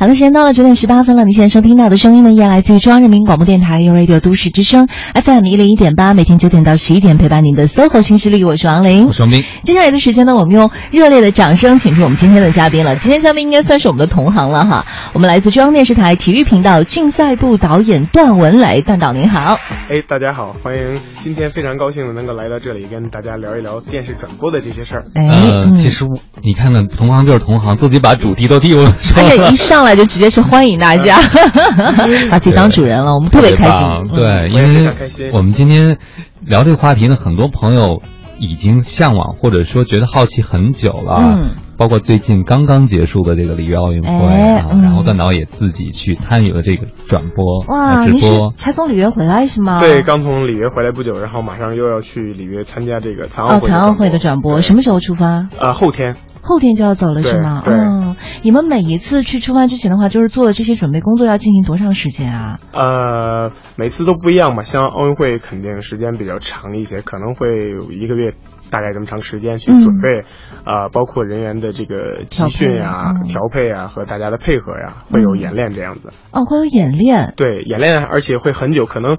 好的，时间到了九点十八分了。您现在收听到的声音呢，依然来自于中央人民广播电台 u Radio 都市之声 FM 一零一点八，每天九点到十一点陪伴您的 SOHO 新势力，我是王琳，我是王斌。接下来的时间呢，我们用热烈的掌声请出我们今天的嘉宾了。今天嘉宾应该算是我们的同行了哈。我们来自中央电视台体育频道竞赛部导演段文磊，段导您好。哎，大家好，欢迎！今天非常高兴的能够来到这里，跟大家聊一聊电视转播的这些事儿。哎，呃，其实你看看，同行就是同行，自己把主题都替我说了，而且一上来就直接是欢迎大家，把自己当主人了，我们特别开心。对，因为我们今天聊这个话题呢，很多朋友已经向往或者说觉得好奇很久了。嗯。包括最近刚刚结束的这个里约奥运会啊，然后段导也自己去参与了这个转播哇，直播。才从里约回来是吗？对，刚从里约回来不久，然后马上又要去里约参加这个残奥会。残奥会的转播什么时候出发？呃，后天。后天就要走了是吗？嗯，你们每一次去出发之前的话，就是做的这些准备工作要进行多长时间啊？呃，每次都不一样嘛，像奥运会肯定时间比较长一些，可能会有一个月。大概这么长时间去准备，啊，包括人员的这个集训呀、调配啊和大家的配合呀，会有演练这样子。哦，会有演练。对，演练，而且会很久，可能。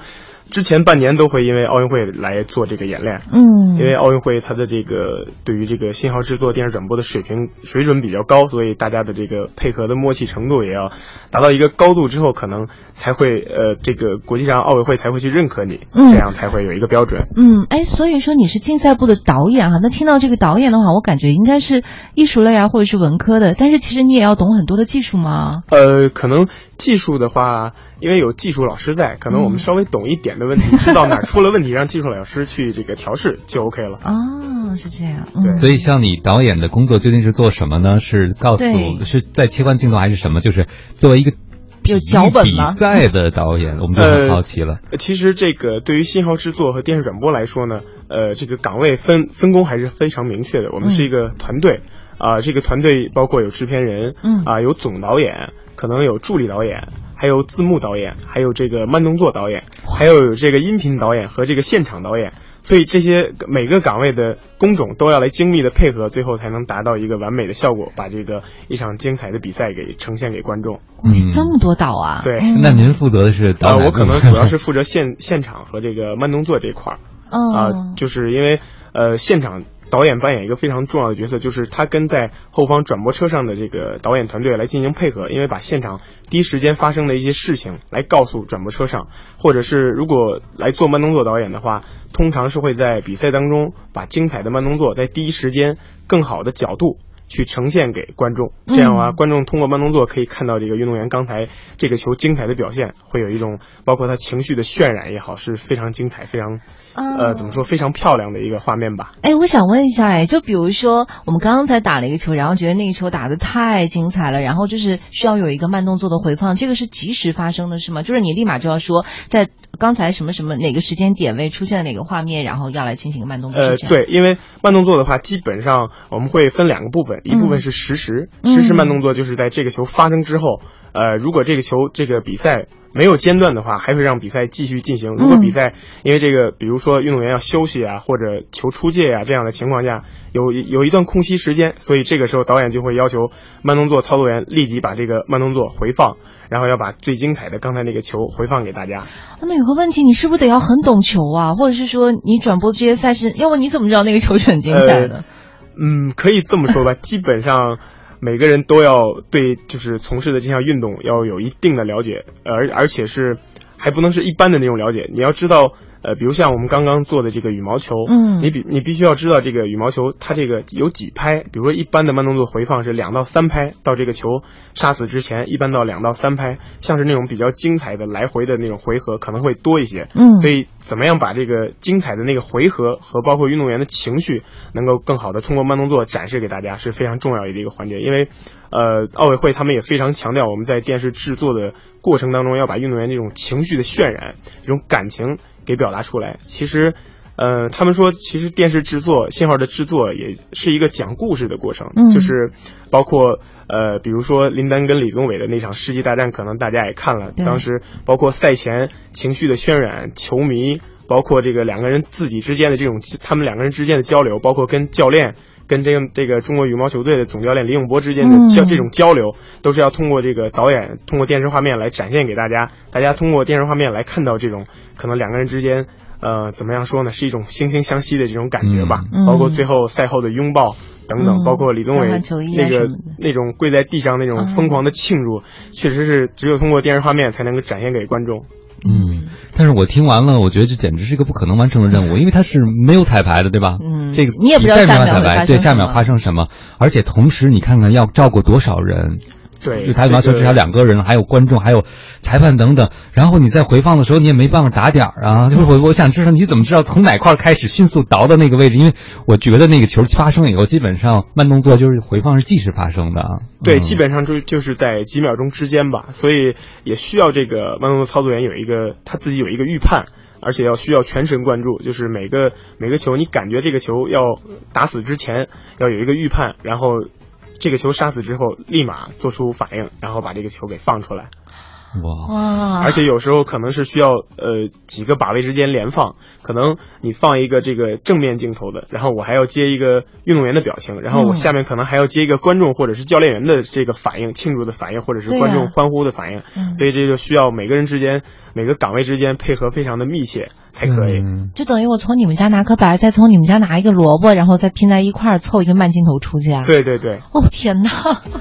之前半年都会因为奥运会来做这个演练，嗯，因为奥运会它的这个对于这个信号制作、电视转播的水平水准比较高，所以大家的这个配合的默契程度也要达到一个高度之后，可能才会呃这个国际上奥委会才会去认可你，嗯这样才会有一个标准。嗯，哎，所以说你是竞赛部的导演哈，那听到这个导演的话，我感觉应该是艺术类啊或者是文科的，但是其实你也要懂很多的技术吗？呃，可能技术的话，因为有技术老师在，可能我们稍微懂一点。的问题知道哪出了问题，让技术老师去这个调试就 OK 了。哦，是这样。对，所以像你导演的工作究竟是做什么呢？是告诉是在切换镜头还是什么？就是作为一个有脚本比赛的导演，我们就很好奇了。其实这个对于信号制作和电视转播来说呢，呃，这个岗位分分工还是非常明确的。我们是一个团队啊，这个团队包括有制片人，嗯啊，有总导演，可能有助理导演。还有字幕导演，还有这个慢动作导演，还有这个音频导演和这个现场导演，所以这些每个岗位的工种都要来精密的配合，最后才能达到一个完美的效果，把这个一场精彩的比赛给呈现给观众。嗯，这么多导啊？对，那您负责的是导？呃，我可能主要是 负责现现场和这个慢动作这块儿。啊，就是因为呃现场。导演扮演一个非常重要的角色，就是他跟在后方转播车上的这个导演团队来进行配合，因为把现场第一时间发生的一些事情来告诉转播车上，或者是如果来做慢动作导演的话，通常是会在比赛当中把精彩的慢动作在第一时间更好的角度。去呈现给观众，这样的话，观众通过慢动作可以看到这个运动员刚才这个球精彩的表现，会有一种包括他情绪的渲染也好，是非常精彩、非常呃怎么说非常漂亮的一个画面吧。哎，我想问一下，哎，就比如说我们刚刚才打了一个球，然后觉得那个球打的太精彩了，然后就是需要有一个慢动作的回放，这个是及时发生的，是吗？就是你立马就要说在刚才什么什么哪个时间点位出现了哪个画面，然后要来进行慢动作。呃，对，因为慢动作的话，基本上我们会分两个部分。一部分是实时，实时慢动作就是在这个球发生之后，呃，如果这个球这个比赛没有间断的话，还会让比赛继续进行。如果比赛因为这个，比如说运动员要休息啊，或者球出界啊这样的情况下，有有一段空隙时间，所以这个时候导演就会要求慢动作操作员立即把这个慢动作回放，然后要把最精彩的刚才那个球回放给大家。那有个问题，你是不是得要很懂球啊？或者是说你转播这些赛事，要不你怎么知道那个球是很精彩的？嗯，可以这么说吧，基本上每个人都要对就是从事的这项运动要有一定的了解，而而且是还不能是一般的那种了解，你要知道。呃，比如像我们刚刚做的这个羽毛球，嗯，你比你必须要知道这个羽毛球它这个有几拍，比如说一般的慢动作回放是两到三拍，到这个球杀死之前，一般到两到三拍，像是那种比较精彩的来回的那种回合可能会多一些，嗯，所以怎么样把这个精彩的那个回合和包括运动员的情绪能够更好的通过慢动作展示给大家是非常重要的一个环节，因为呃奥委会他们也非常强调我们在电视制作的过程当中要把运动员这种情绪的渲染，这种感情。给表达出来。其实，呃，他们说，其实电视制作信号的制作也是一个讲故事的过程，就是包括呃，比如说林丹跟李宗伟的那场世纪大战，可能大家也看了。当时包括赛前情绪的渲染，球迷，包括这个两个人自己之间的这种，他们两个人之间的交流，包括跟教练。跟这个这个中国羽毛球队的总教练李永波之间的交这种交流，都是要通过这个导演通过电视画面来展现给大家，大家通过电视画面来看到这种可能两个人之间，呃，怎么样说呢，是一种惺惺相惜的这种感觉吧。包括最后赛后的拥抱等等，包括李宗伟那个那种跪在地上那种疯狂的庆祝，确实是只有通过电视画面才能够展现给观众。嗯，但是我听完了，我觉得这简直是一个不可能完成的任务，因为它是没有彩排的，对吧？嗯，这个你也不知道下秒彩排，对下面发生什么，而且同时你看看要照顾多少人。对，台羽毛球至少两个人，还有观众，还有裁判等等。然后你在回放的时候，你也没办法打点儿啊。就是我，我想知道你怎么知道从哪块开始迅速倒到那个位置？因为我觉得那个球发生以后，基本上慢动作就是回放是即时发生的啊。对，基本上就就是在几秒钟之间吧。所以也需要这个慢动作操作员有一个他自己有一个预判，而且要需要全神贯注。就是每个每个球，你感觉这个球要打死之前，要有一个预判，然后。这个球杀死之后，立马做出反应，然后把这个球给放出来。哇！而且有时候可能是需要呃几个靶位之间连放，可能你放一个这个正面镜头的，然后我还要接一个运动员的表情，然后我下面可能还要接一个观众或者是教练员的这个反应，庆祝的反应或者是观众欢呼的反应，所以这就需要每个人之间每个岗位之间配合非常的密切才可以。就等于我从你们家拿颗白菜，从你们家拿一个萝卜，然后再拼在一块儿凑一个慢镜头出去啊？对对对。哦天哪！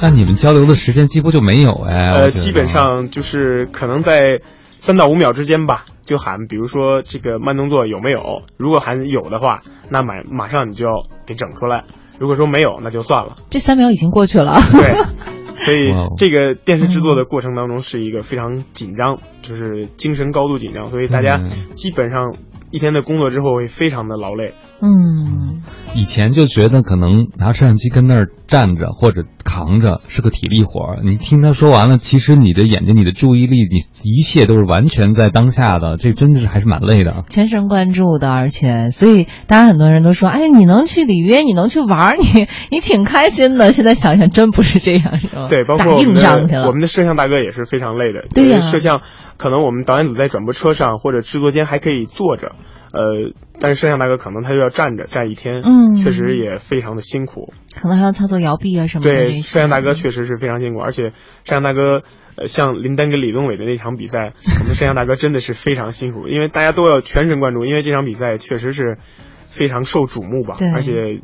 那你们交流的时间几乎就没有哎。呃，基本上就是。是可能在三到五秒之间吧，就喊，比如说这个慢动作有没有？如果喊有的话，那马马上你就要给整出来；如果说没有，那就算了。这三秒已经过去了。对，所以这个电视制作的过程当中是一个非常紧张，就是精神高度紧张，所以大家基本上。一天的工作之后会非常的劳累。嗯，以前就觉得可能拿摄像机跟那儿站着或者扛着是个体力活儿。你听他说完了，其实你的眼睛、你的注意力，你一切都是完全在当下的。这真的是还是蛮累的。全神贯注的，而且所以大家很多人都说：“哎，你能去里约，你能去玩，你你挺开心的。”现在想想，真不是这样，是吧？对，包括我们的我们的摄像大哥也是非常累的。对呀，摄像可能我们导演组在转播车上或者制作间还可以坐着。呃，但是摄像大哥可能他就要站着站一天，嗯，确实也非常的辛苦，可能还要操作摇臂啊什么的。对，摄像大哥确实是非常辛苦，而且摄像大哥，呃，像林丹跟李宗伟的那场比赛，我们摄像大哥真的是非常辛苦，因为大家都要全神贯注，因为这场比赛确实是非常受瞩目吧，而且。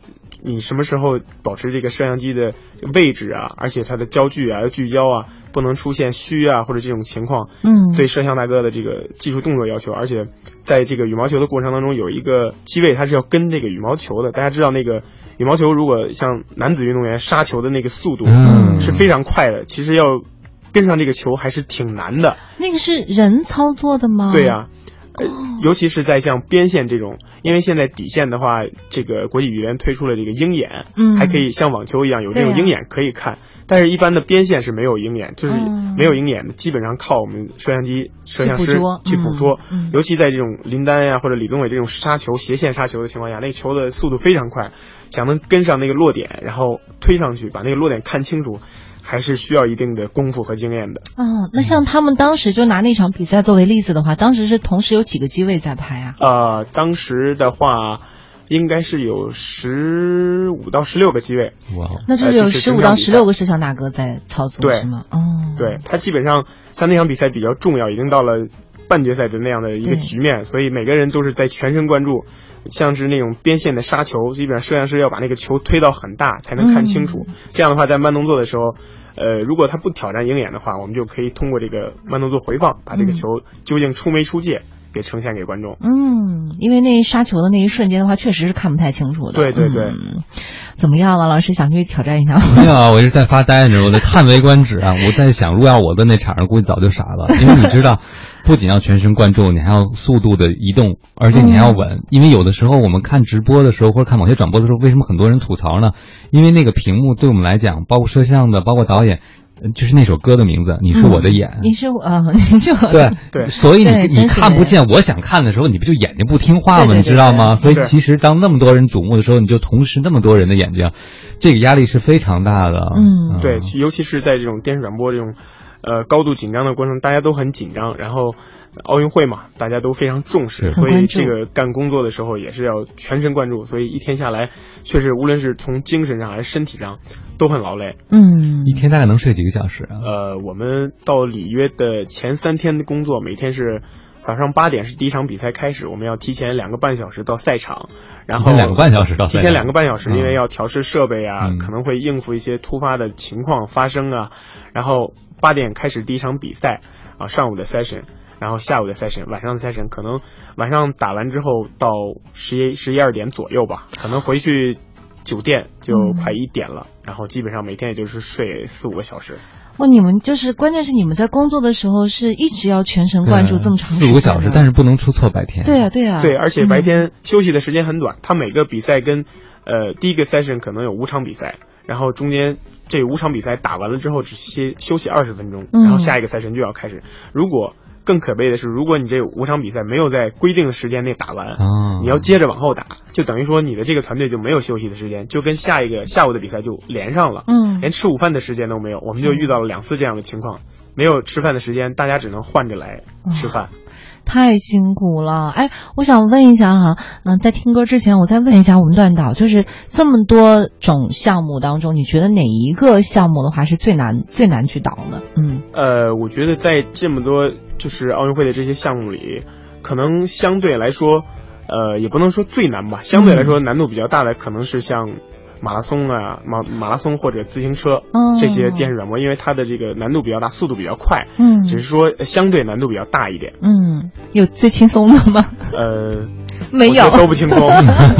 你什么时候保持这个摄像机的位置啊？而且它的焦距啊要聚焦啊，不能出现虚啊或者这种情况。嗯，对摄像大哥的这个技术动作要求，而且在这个羽毛球的过程当中，有一个机位它是要跟这个羽毛球的。大家知道那个羽毛球如果像男子运动员杀球的那个速度是非常快的，其实要跟上这个球还是挺难的。那个是人操作的吗？对呀。呃，尤其是在像边线这种，因为现在底线的话，这个国际羽联推出了这个鹰眼，嗯，还可以像网球一样有这种鹰眼可以看，但是一般的边线是没有鹰眼，就是没有鹰眼的，基本上靠我们摄像机摄像师去捕捉，尤其在这种林丹呀或者李宗伟这种杀球斜线杀球的情况下，那个球的速度非常快，想能跟上那个落点，然后推上去把那个落点看清楚。还是需要一定的功夫和经验的。嗯，那像他们当时就拿那场比赛作为例子的话，当时是同时有几个机位在拍啊？呃，当时的话，应该是有十五到十六个机位。哇，那就是有十五到十六个摄像大哥在操作，是吗？哦，对他基本上像那场比赛比较重要，已经到了半决赛的那样的一个局面，所以每个人都是在全神贯注。像是那种边线的杀球，基本上摄像师要把那个球推到很大才能看清楚。这样的话，在慢动作的时候，呃，如果他不挑战鹰眼的话，我们就可以通过这个慢动作回放，把这个球究竟出没出界给呈现给观众。嗯，因为那杀球的那一瞬间的话，确实是看不太清楚的。对对对。怎么样，王老师想去挑战一下？没有啊，我一直在发呆呢，我在叹为观止啊！我在想，如果要我在那场上，估计早就傻了，因为你知道。不仅要全神贯注，你还要速度的移动，而且你还要稳。因为有的时候我们看直播的时候，或者看某些转播的时候，为什么很多人吐槽呢？因为那个屏幕对我们来讲，包括摄像的，包括导演，就是那首歌的名字，你是我的眼，你是呃，你是我 对对，所以你你看不见我想看的时候，你不就眼睛不听话吗？你知道吗？所以其实当那么多人瞩目的时候，你就同时那么多人的眼睛，这个压力是非常大的。嗯，对，尤其是在这种电视转播这种。呃高度紧张的过程，大家都很紧张。然后奥运会嘛，大家都非常重视，所以这个干工作的时候也是要全神贯注。所以一天下来，确实无论是从精神上还是身体上都很劳累。嗯，一天大概能睡几个小时啊？呃，我们到里约的前三天的工作，每天是。早上八点是第一场比赛开始，我们要提前两个半小时到赛场，然后两个半小时到提前两个半小时，因为要调试设备啊，可能会应付一些突发的情况发生啊。然后八点开始第一场比赛啊，上午的 session，然后下午的 session，晚上的 session，可能晚上打完之后到十一十一二点左右吧，可能回去酒店就快一点了，然后基本上每天也就是睡四五个小时。哦，你们就是关键是你们在工作的时候是一直要全神贯注这么长四五个小时，但是不能出错白天。对啊，对啊，对，而且白天休息的时间很短。他每个比赛跟，呃，第一个 session 可能有五场比赛，然后中间这五场比赛打完了之后只歇休息二十分钟，然后下一个赛 n 就要开始。如果更可悲的是，如果你这五场比赛没有在规定的时间内打完，你要接着往后打，就等于说你的这个团队就没有休息的时间，就跟下一个下午的比赛就连上了，嗯，连吃午饭的时间都没有。我们就遇到了两次这样的情况，没有吃饭的时间，大家只能换着来吃饭。太辛苦了，哎，我想问一下哈，嗯，在听歌之前，我再问一下我们段导，就是这么多种项目当中，你觉得哪一个项目的话是最难最难去导的？嗯，呃，我觉得在这么多就是奥运会的这些项目里，可能相对来说，呃，也不能说最难吧，相对来说难度比较大的可能是像。马拉松啊，马马拉松或者自行车，这些电视转播，因为它的这个难度比较大，速度比较快，嗯，只是说相对难度比较大一点。嗯，有最轻松的吗？呃，没有，都不轻松。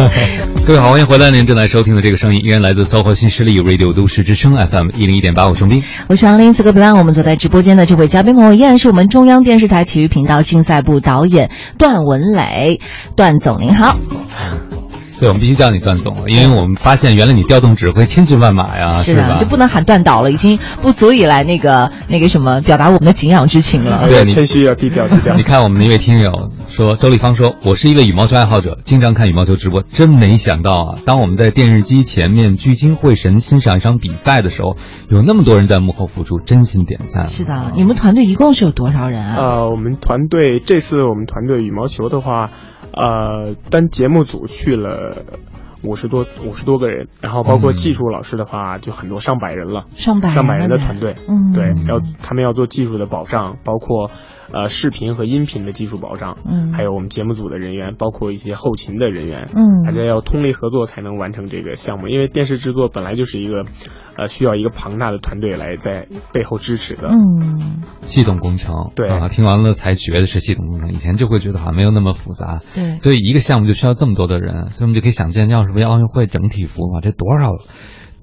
各位好，欢迎回来，您正在收听的这个声音依然来自搜狐新势力 Radio 都市之声 FM 一零一点八，我是兵，我是杨林。此刻陪伴我们坐在直播间的这位嘉宾朋友，依然是我们中央电视台体育频道竞赛部导演段文磊，段总您好。对，我们必须叫你段总了，因为我们发现原来你调动指挥千军万马呀，是的，就不能喊段导了，已经不足以来那个那个什么表达我们的敬仰之情了。对，谦虚要低调低调。你看我们的一位听友说，周立芳说，我是一位羽毛球爱好者，经常看羽毛球直播，真没想到啊，当我们在电视机前面聚精会神欣赏一场比赛的时候，有那么多人在幕后付出，真心点赞。是的，你们团队一共是有多少人啊？呃，我们团队这次我们团队羽毛球的话，呃，单节目组去了。五十多五十多个人，然后包括技术老师的话，就很多上百人了，上百上百人的团队，嗯，对，要他们要做技术的保障，包括。呃，视频和音频的技术保障，嗯，还有我们节目组的人员，包括一些后勤的人员，嗯，大家要通力合作才能完成这个项目。因为电视制作本来就是一个，呃，需要一个庞大的团队来在背后支持的，嗯，系统工程，对啊，听完了才觉得是系统工程，以前就会觉得好像没有那么复杂，对，所以一个项目就需要这么多的人，所以我们就可以想见，要是为奥运会整体服务，这多少？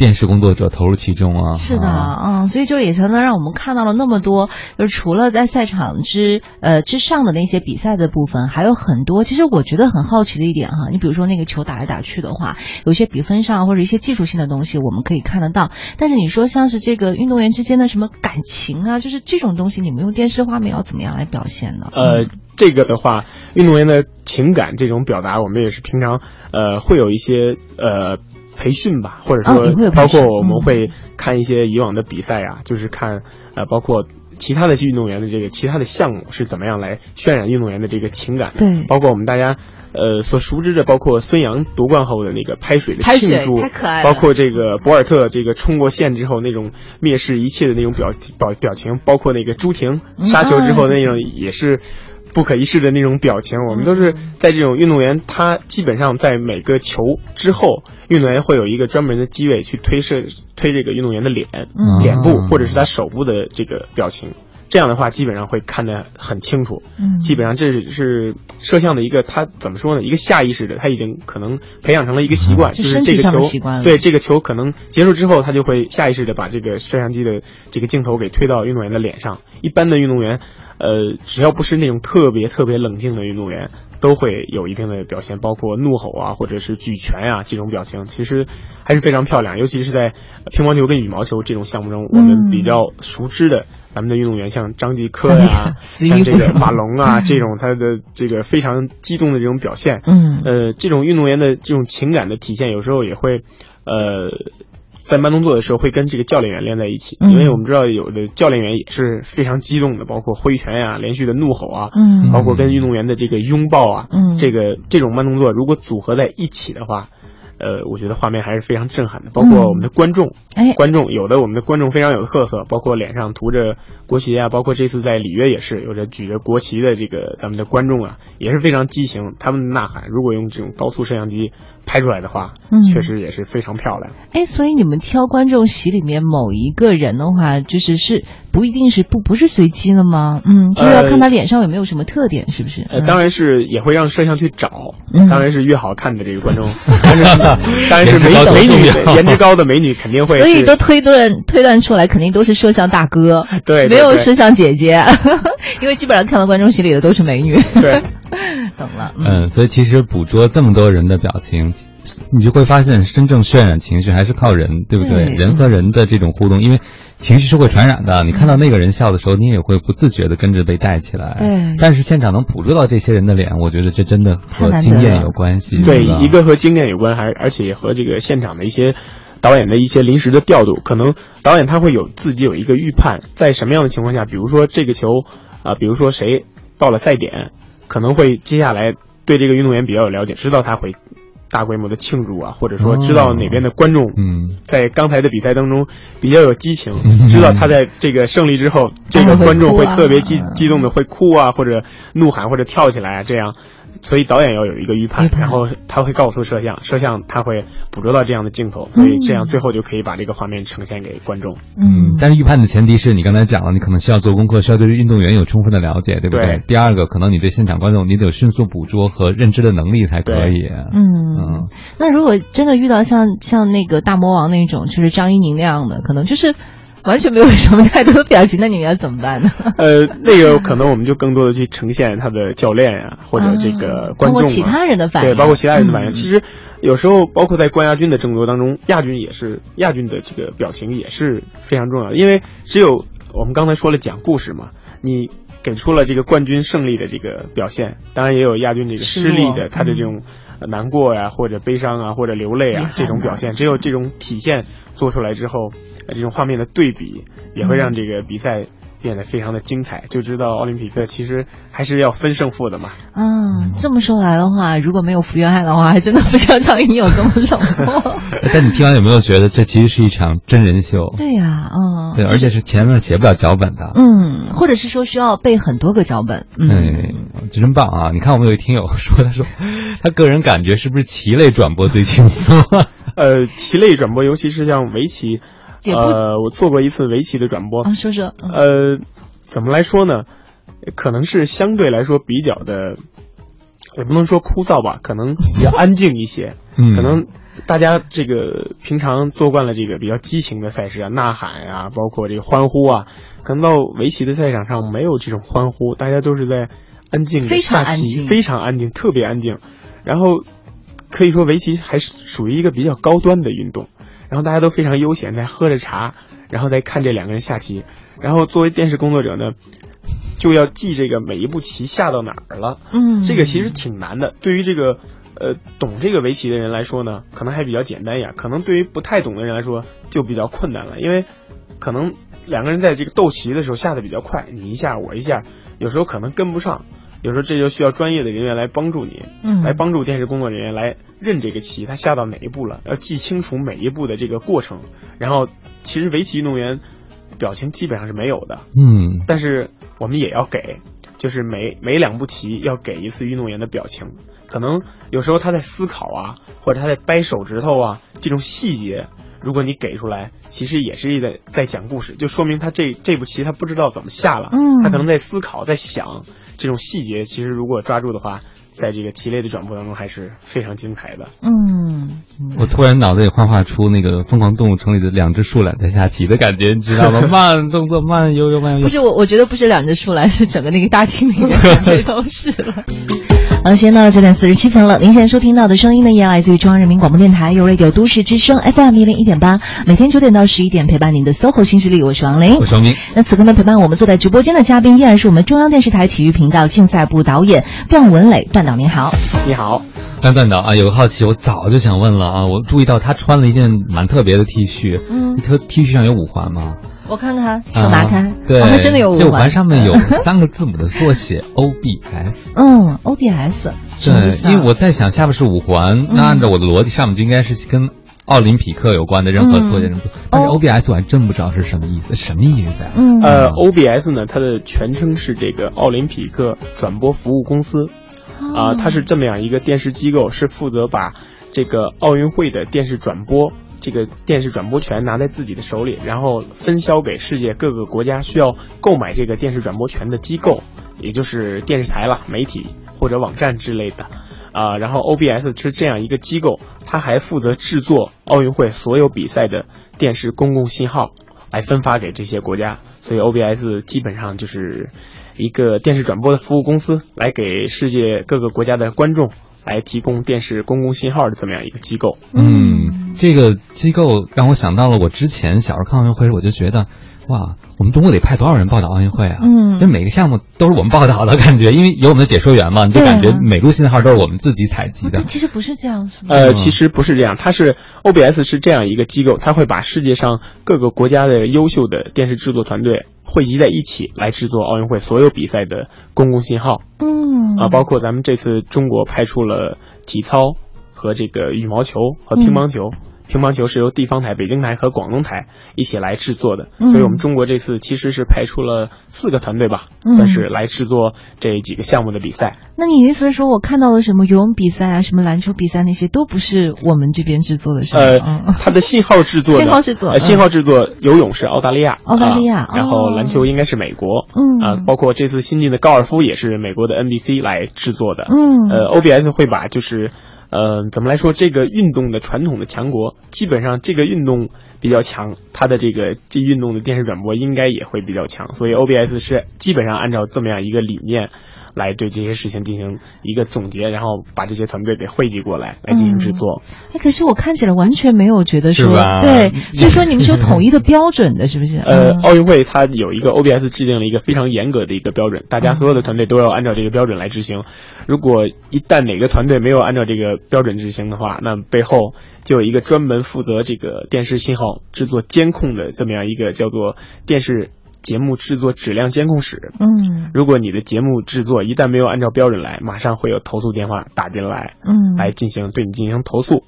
电视工作者投入其中啊，是的，嗯，所以就也才能让我们看到了那么多，就是除了在赛场之呃之上的那些比赛的部分，还有很多。其实我觉得很好奇的一点哈，你比如说那个球打来打去的话，有些比分上或者一些技术性的东西我们可以看得到，但是你说像是这个运动员之间的什么感情啊，就是这种东西，你们用电视画面要怎么样来表现呢？呃，这个的话，运动员的情感这种表达，我们也是平常呃会有一些呃。培训吧，或者说包括我们会看一些以往的比赛啊，就是看呃，包括其他的运动员的这个其他的项目是怎么样来渲染运动员的这个情感。对，包括我们大家呃所熟知的，包括孙杨夺冠后的那个拍水的庆祝，太可爱了。包括这个博尔特这个冲过线之后那种蔑视一切的那种表表表情，包括那个朱婷杀球之后那种也是。不可一世的那种表情，我们都是在这种运动员，他基本上在每个球之后，运动员会有一个专门的机位去推射推这个运动员的脸、脸部或者是他手部的这个表情，这样的话基本上会看得很清楚。嗯，基本上这是摄像的一个，他怎么说呢？一个下意识的，他已经可能培养成了一个习惯，就是这个球，对这个球可能结束之后，他就会下意识的把这个摄像机的这个镜头给推到运动员的脸上。一般的运动员。呃，只要不是那种特别特别冷静的运动员，都会有一定的表现，包括怒吼啊，或者是举拳啊这种表情，其实还是非常漂亮。尤其是在乒乓球跟羽毛球这种项目中，我们比较熟知的咱们的运动员，像张继科呀，像这个 马龙啊，这种他的这个非常激动的这种表现，嗯，呃，这种运动员的这种情感的体现，有时候也会，呃。在慢动作的时候会跟这个教练员连在一起，因为我们知道有的教练员也是非常激动的，包括挥拳呀、连续的怒吼啊，嗯，包括跟运动员的这个拥抱啊，嗯，这个这种慢动作如果组合在一起的话。呃，我觉得画面还是非常震撼的，包括我们的观众，哎，观众有的我们的观众非常有特色，包括脸上涂着国旗啊，包括这次在里约也是有着举着国旗的这个咱们的观众啊，也是非常激情，他们的呐喊，如果用这种高速摄像机拍出来的话，嗯，确实也是非常漂亮。哎，所以你们挑观众席里面某一个人的话，就是是不一定是不不是随机的吗？嗯，就是要看他脸上有没有什么特点，是不是？呃，当然是也会让摄像去找，当然是越好看的这个观众。当然是美美女，颜值高的美女肯定会。所以都推断推断出来，肯定都是摄像大哥，对，没有摄像姐姐，因为基本上看到观众席里的都是美女。对，懂了。嗯，所以其实捕捉这么多人的表情，你就会发现，真正渲染情绪还是靠人，对不对？人和人的这种互动，因为。情绪是会传染的，你看到那个人笑的时候，你也会不自觉的跟着被带起来。对，但是现场能捕捉到这些人的脸，我觉得这真的和经验有关系。对，一个和经验有关，还而且和这个现场的一些导演的一些临时的调度，可能导演他会有自己有一个预判，在什么样的情况下，比如说这个球啊，比如说谁到了赛点，可能会接下来对这个运动员比较有了解，知道他会。大规模的庆祝啊，或者说知道哪边的观众嗯，在刚才的比赛当中比较有激情，知道他在这个胜利之后，这个观众会特别激激动的会哭啊，或者怒喊或者跳起来啊，这样。所以导演要有一个预判，然后他会告诉摄像，摄像他会捕捉到这样的镜头，所以这样最后就可以把这个画面呈现给观众。嗯，但是预判的前提是你刚才讲了，你可能需要做功课，需要对运动员有充分的了解，对不对？第二个，可能你对现场观众你得有迅速捕捉和认知的能力才可以。嗯嗯，那如果真的遇到像像那个大魔王那种，就是张怡宁那样的，可能就是。完全没有什么太多的表情，那你们要怎么办呢？呃，那个可能我们就更多的去呈现他的教练呀，或者这个观众，其他人的反应，对，包括其他人的反应。其实有时候，包括在冠亚军的争夺当中，亚军也是亚军的这个表情也是非常重要的，因为只有我们刚才说了讲故事嘛，你给出了这个冠军胜利的这个表现，当然也有亚军这个失利的他的这种难过呀，或者悲伤啊，或者流泪啊这种表现，只有这种体现做出来之后。这种画面的对比也会让这个比赛变得非常的精彩，就知道奥林匹克其实还是要分胜负的嘛。嗯，这么说来的话，如果没有福原爱的话，还真的不知道张怡宁有多么冷漠。但你听完有没有觉得这其实是一场真人秀？对呀，嗯，对，而且是前面写不了脚本的。嗯，或者是说需要背很多个脚本。嗯，这真棒啊！你看，我们有一听友说，他说他个人感觉是不是棋类转播最轻松？呃，棋类转播，尤其是像围棋。呃，我做过一次围棋的转播，说说。呃，怎么来说呢？可能是相对来说比较的，也不能说枯燥吧，可能比较安静一些。嗯。可能大家这个平常做惯了这个比较激情的赛事啊，呐喊呀，包括这个欢呼啊，可能到围棋的赛场上没有这种欢呼，大家都是在安静的下棋，非常安静，特别安静。然后可以说围棋还是属于一个比较高端的运动。然后大家都非常悠闲，在喝着茶，然后再看这两个人下棋。然后作为电视工作者呢，就要记这个每一步棋下到哪儿了。嗯，这个其实挺难的。对于这个呃懂这个围棋的人来说呢，可能还比较简单一点。可能对于不太懂的人来说就比较困难了，因为可能两个人在这个斗棋的时候下的比较快，你一下我一下，有时候可能跟不上。有时候这就需要专业的人员来帮助你，嗯，来帮助电视工作人员来认这个棋，他下到哪一步了，要记清楚每一步的这个过程。然后，其实围棋运动员表情基本上是没有的，嗯，但是我们也要给，就是每每两步棋要给一次运动员的表情。可能有时候他在思考啊，或者他在掰手指头啊，这种细节，如果你给出来，其实也是一在在讲故事，就说明他这这步棋他不知道怎么下了，嗯，他可能在思考，在想。这种细节其实如果抓住的话，在这个棋类的转播当中还是非常精彩的。嗯，我突然脑子里幻化出那个《疯狂动物城》里的两只树懒在下棋的感觉，你知道吗？慢动作，慢悠悠，慢悠悠。不是我，我觉得不是两只树懒，是整个那个大厅里面全 都是了。好，时间到了九点四十七分了。您现在收听到的声音呢，也来自于中央人民广播电台有 Radio 都市之声 FM 一零一点八，每天九点到十一点陪伴您的 SOHO 新势力，我是王琳，我是王明。那此刻呢，陪伴我们坐在直播间的嘉宾依然是我们中央电视台体育频道竞赛部导演段文磊，段导您好，你好。张段导啊，有个好奇，我早就想问了啊，我注意到他穿了一件蛮特别的 T 恤，嗯，他 T 恤上有五环吗？我看看，手拿开，对，它真的有五环。这五环上面有 三个字母的缩写 OBS。嗯，OBS。对，因为我在想，下面是五环，那按照我的逻辑，上面就应该是跟奥林匹克有关的任何缩写。但是 OBS 我还真不知道是什么意思，什么意思啊？嗯，呃，OBS 呢，它的全称是这个奥林匹克转播服务公司，啊，它是这么样一个电视机构，是负责把这个奥运会的电视转播。这个电视转播权拿在自己的手里，然后分销给世界各个国家需要购买这个电视转播权的机构，也就是电视台了、媒体或者网站之类的，啊，然后 OBS 是这样一个机构，它还负责制作奥运会所有比赛的电视公共信号，来分发给这些国家，所以 OBS 基本上就是一个电视转播的服务公司，来给世界各个国家的观众。来提供电视公共信号的这么样一个机构。嗯，这个机构让我想到了我之前小时候看奥运会，我就觉得，哇，我们中国得派多少人报道奥运会啊？嗯，因为每个项目都是我们报道的感觉，因为有我们的解说员嘛，你就感觉每路信号都是我们自己采集的。其实不是这样，是吗？呃，其实不是这样，它是 OBS 是这样一个机构，它会把世界上各个国家的优秀的电视制作团队。汇集在一起来制作奥运会所有比赛的公共信号，嗯啊，包括咱们这次中国派出了体操和这个羽毛球和乒乓球。乒乓球是由地方台北京台和广东台一起来制作的，所以我们中国这次其实是派出了四个团队吧，算是来制作这几个项目的比赛。那你意思是说我看到的什么游泳比赛啊，什么篮球比赛那些都不是我们这边制作的，是吗？呃，它的信号制作，信号制作，信号制作，游泳是澳大利亚，澳大利亚，然后篮球应该是美国，嗯。啊，包括这次新进的高尔夫也是美国的 NBC 来制作的，嗯，呃，OBS 会把就是。呃，怎么来说？这个运动的传统的强国，基本上这个运动比较强，它的这个这运动的电视转播应该也会比较强，所以 OBS 是基本上按照这么样一个理念。来对这些事情进行一个总结，然后把这些团队给汇集过来，来进行制作。哎，可是我看起来完全没有觉得说，对，所以说你们是有统一的标准的，是不是？呃，奥运会它有一个 OBS 制定了一个非常严格的一个标准，大家所有的团队都要按照这个标准来执行。如果一旦哪个团队没有按照这个标准执行的话，那背后就有一个专门负责这个电视信号制作监控的这么样一个叫做电视。节目制作质量监控室，嗯，如果你的节目制作一旦没有按照标准来，马上会有投诉电话打进来，嗯，来进行对你进行投诉，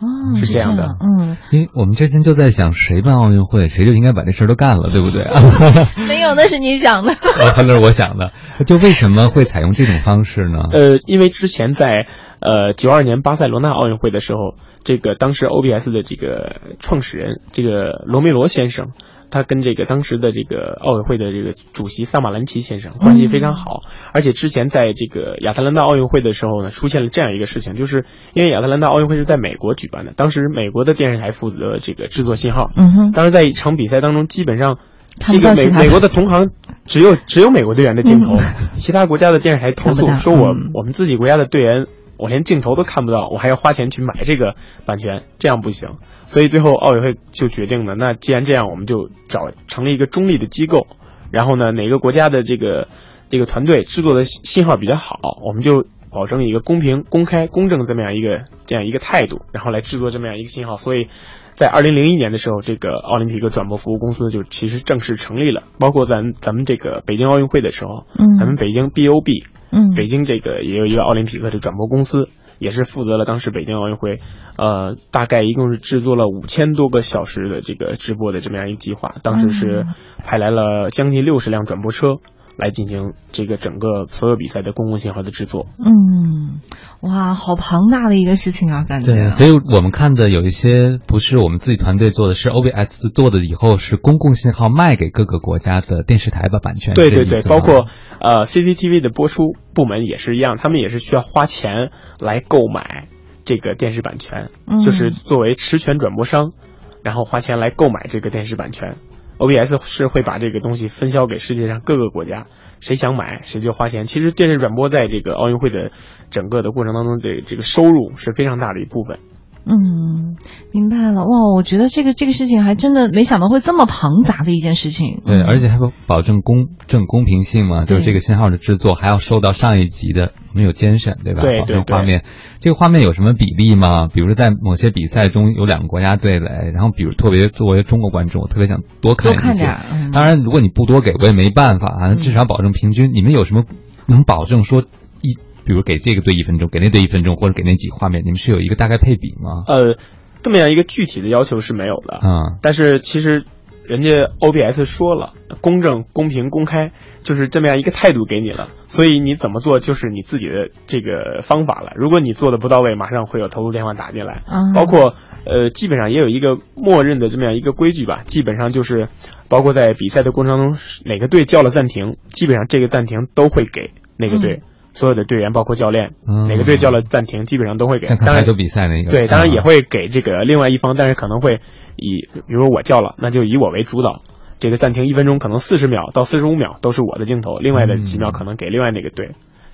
哦，是这样的，嗯，因为我们之前就在想，谁办奥运会，谁就应该把这事儿都干了，对不对？没有，那是你想的，那是我想的。就为什么会采用这种方式呢？呃，因为之前在呃九二年巴塞罗那奥运会的时候，这个当时 OBS 的这个创始人这个罗梅罗先生。他跟这个当时的这个奥委会的这个主席萨马兰奇先生关系非常好，而且之前在这个亚特兰大奥运会的时候呢，出现了这样一个事情，就是因为亚特兰大奥运会是在美国举办的，当时美国的电视台负责这个制作信号，嗯哼，当时在一场比赛当中，基本上这个美美国的同行只有只有美国队员的镜头，其他国家的电视台投诉说我我们自己国家的队员。我连镜头都看不到，我还要花钱去买这个版权，这样不行。所以最后奥委会就决定了，那既然这样，我们就找成立一个中立的机构，然后呢，哪个国家的这个这个团队制作的信号比较好，我们就保证一个公平、公开、公正这么样一个这样一个态度，然后来制作这么样一个信号。所以在二零零一年的时候，这个奥林匹克转播服务公司就其实正式成立了。包括咱咱们这个北京奥运会的时候，嗯，咱们北京 BOB。嗯，北京这个也有一个奥林匹克的转播公司，也是负责了当时北京奥运会，呃，大概一共是制作了五千多个小时的这个直播的这么样一个计划，当时是派来了将近六十辆转播车。来进行这个整个所有比赛的公共信号的制作。嗯，哇，好庞大的一个事情啊，感觉。对，所以我们看的有一些不是我们自己团队做的，是 OBS 做的，以后是公共信号卖给各个国家的电视台的版权。对对对，包括呃 CCTV 的播出部门也是一样，他们也是需要花钱来购买这个电视版权，就是作为持权转播商，然后花钱来购买这个电视版权。OBS 是会把这个东西分销给世界上各个国家，谁想买谁就花钱。其实电视转播在这个奥运会的整个的过程当中的这个收入是非常大的一部分。嗯，明白了。哇，我觉得这个这个事情还真的没想到会这么庞杂的一件事情。对，而且还不保证公正公平性嘛，就是这个信号的制作还要受到上一级的没有监审，对吧？对对对。画面，这个画面有什么比例吗？比如说在某些比赛中有两个国家队垒，然后比如特别作为中国观众，我特别想多看一些。当然，如果你不多给我也没办法啊，至少保证平均。你们有什么能保证说一？比如给这个队一分钟，给那队一分钟，或者给那几个画面，你们是有一个大概配比吗？呃，这么样一个具体的要求是没有的。嗯，但是其实人家 OBS 说了，公正、公平、公开，就是这么样一个态度给你了。所以你怎么做就是你自己的这个方法了。如果你做的不到位，马上会有投诉电话打进来。包括呃，基本上也有一个默认的这么样一个规矩吧。基本上就是，包括在比赛的过程当中，哪个队叫了暂停，基本上这个暂停都会给那个队。所有的队员，包括教练，哪个队叫了暂停，基本上都会给。当然，就比赛那个。对，当然也会给这个另外一方，但是可能会以，比如我叫了，那就以我为主导。这个暂停一分钟，可能四十秒到四十五秒都是我的镜头，另外的几秒可能给另外那个队。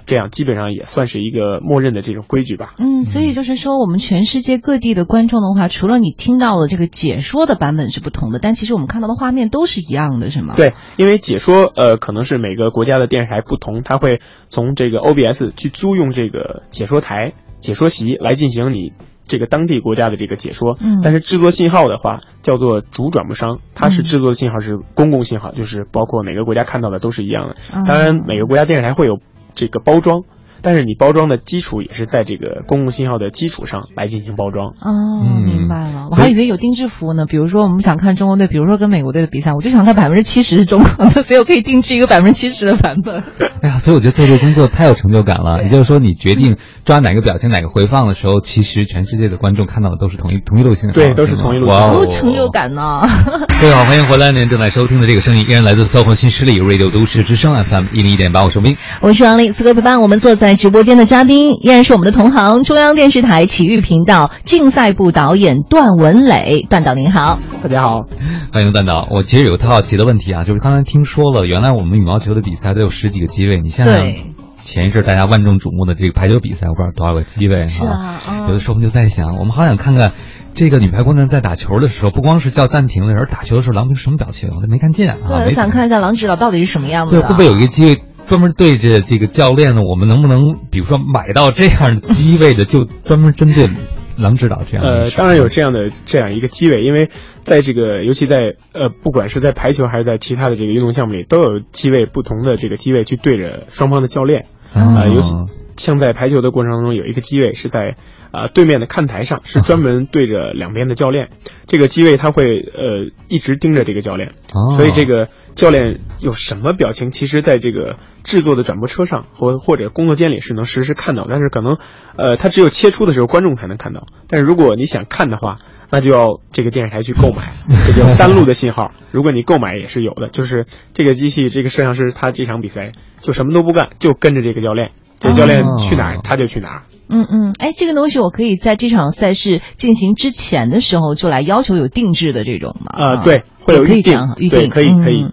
这样基本上也算是一个默认的这种规矩吧。嗯，所以就是说，我们全世界各地的观众的话，除了你听到的这个解说的版本是不同的，但其实我们看到的画面都是一样的，是吗？对，因为解说呃，可能是每个国家的电视台不同，它会从这个 OBS 去租用这个解说台、解说席来进行你这个当地国家的这个解说。嗯。但是制作信号的话，叫做主转播商，它是制作的信号是公共信号，就是包括每个国家看到的都是一样的。当然，每个国家电视台会有。这个包装，但是你包装的基础也是在这个公共信号的基础上来进行包装。哦，明白了，我还以为有定制服务呢。比如说，我们想看中国队，比如说跟美国队的比赛，我就想看百分之七十是中国的，所以我可以定制一个百分之七十的版本。哎呀，所以我觉得做这个工作太有成就感了。也就是说，你决定抓哪个表情、哪个回放的时候，其实全世界的观众看到的都是同一同一路线。对，都是同一路线。哇，成就感呢！各位好，欢迎回来。您正在收听的这个声音依然来自搜狐新势力 Radio 都市之声 FM 一零一点八，我是冰，我是王丽，此刻陪伴我们坐在直播间的嘉宾依然是我们的同行，中央电视台体育频道竞赛部导演段文磊。段导您好，大家好，欢迎段导。我其实有个特好奇的问题啊，就是刚才听说了，原来我们羽毛球的比赛都有十几个机位，你现在前一阵大家万众瞩目的这个排球比赛，我不知道多少个机位啊？有的时候我们就在想，我们好想看看。这个女排姑娘在打球的时候，不光是叫暂停了，而打球的时候，郎平什么表情，我都没看见啊。对，我想看一下郎指导到底是什么样子。对，会不会有一个机位专门对着这个教练呢？我们能不能，比如说买到这样的机位的，就专门针对郎指导这样？呃，当然有这样的这样一个机位，因为在这个，尤其在呃，不管是在排球还是在其他的这个运动项目里，都有机位不同的这个机位去对着双方的教练。啊，尤其像在排球的过程当中，有一个机位是在。啊，对面的看台上是专门对着两边的教练，这个机位他会呃一直盯着这个教练，所以这个教练有什么表情，其实在这个制作的转播车上或或者工作间里是能实时看到，但是可能呃他只有切出的时候观众才能看到，但是如果你想看的话，那就要这个电视台去购买，这叫单路的信号。如果你购买也是有的，就是这个机器这个摄像师他这场比赛就什么都不干，就跟着这个教练，这教练去哪儿他就去哪儿。嗯嗯，哎，这个东西我可以在这场赛事进行之前的时候就来要求有定制的这种吗？啊，对，会有预定，预定可以可以。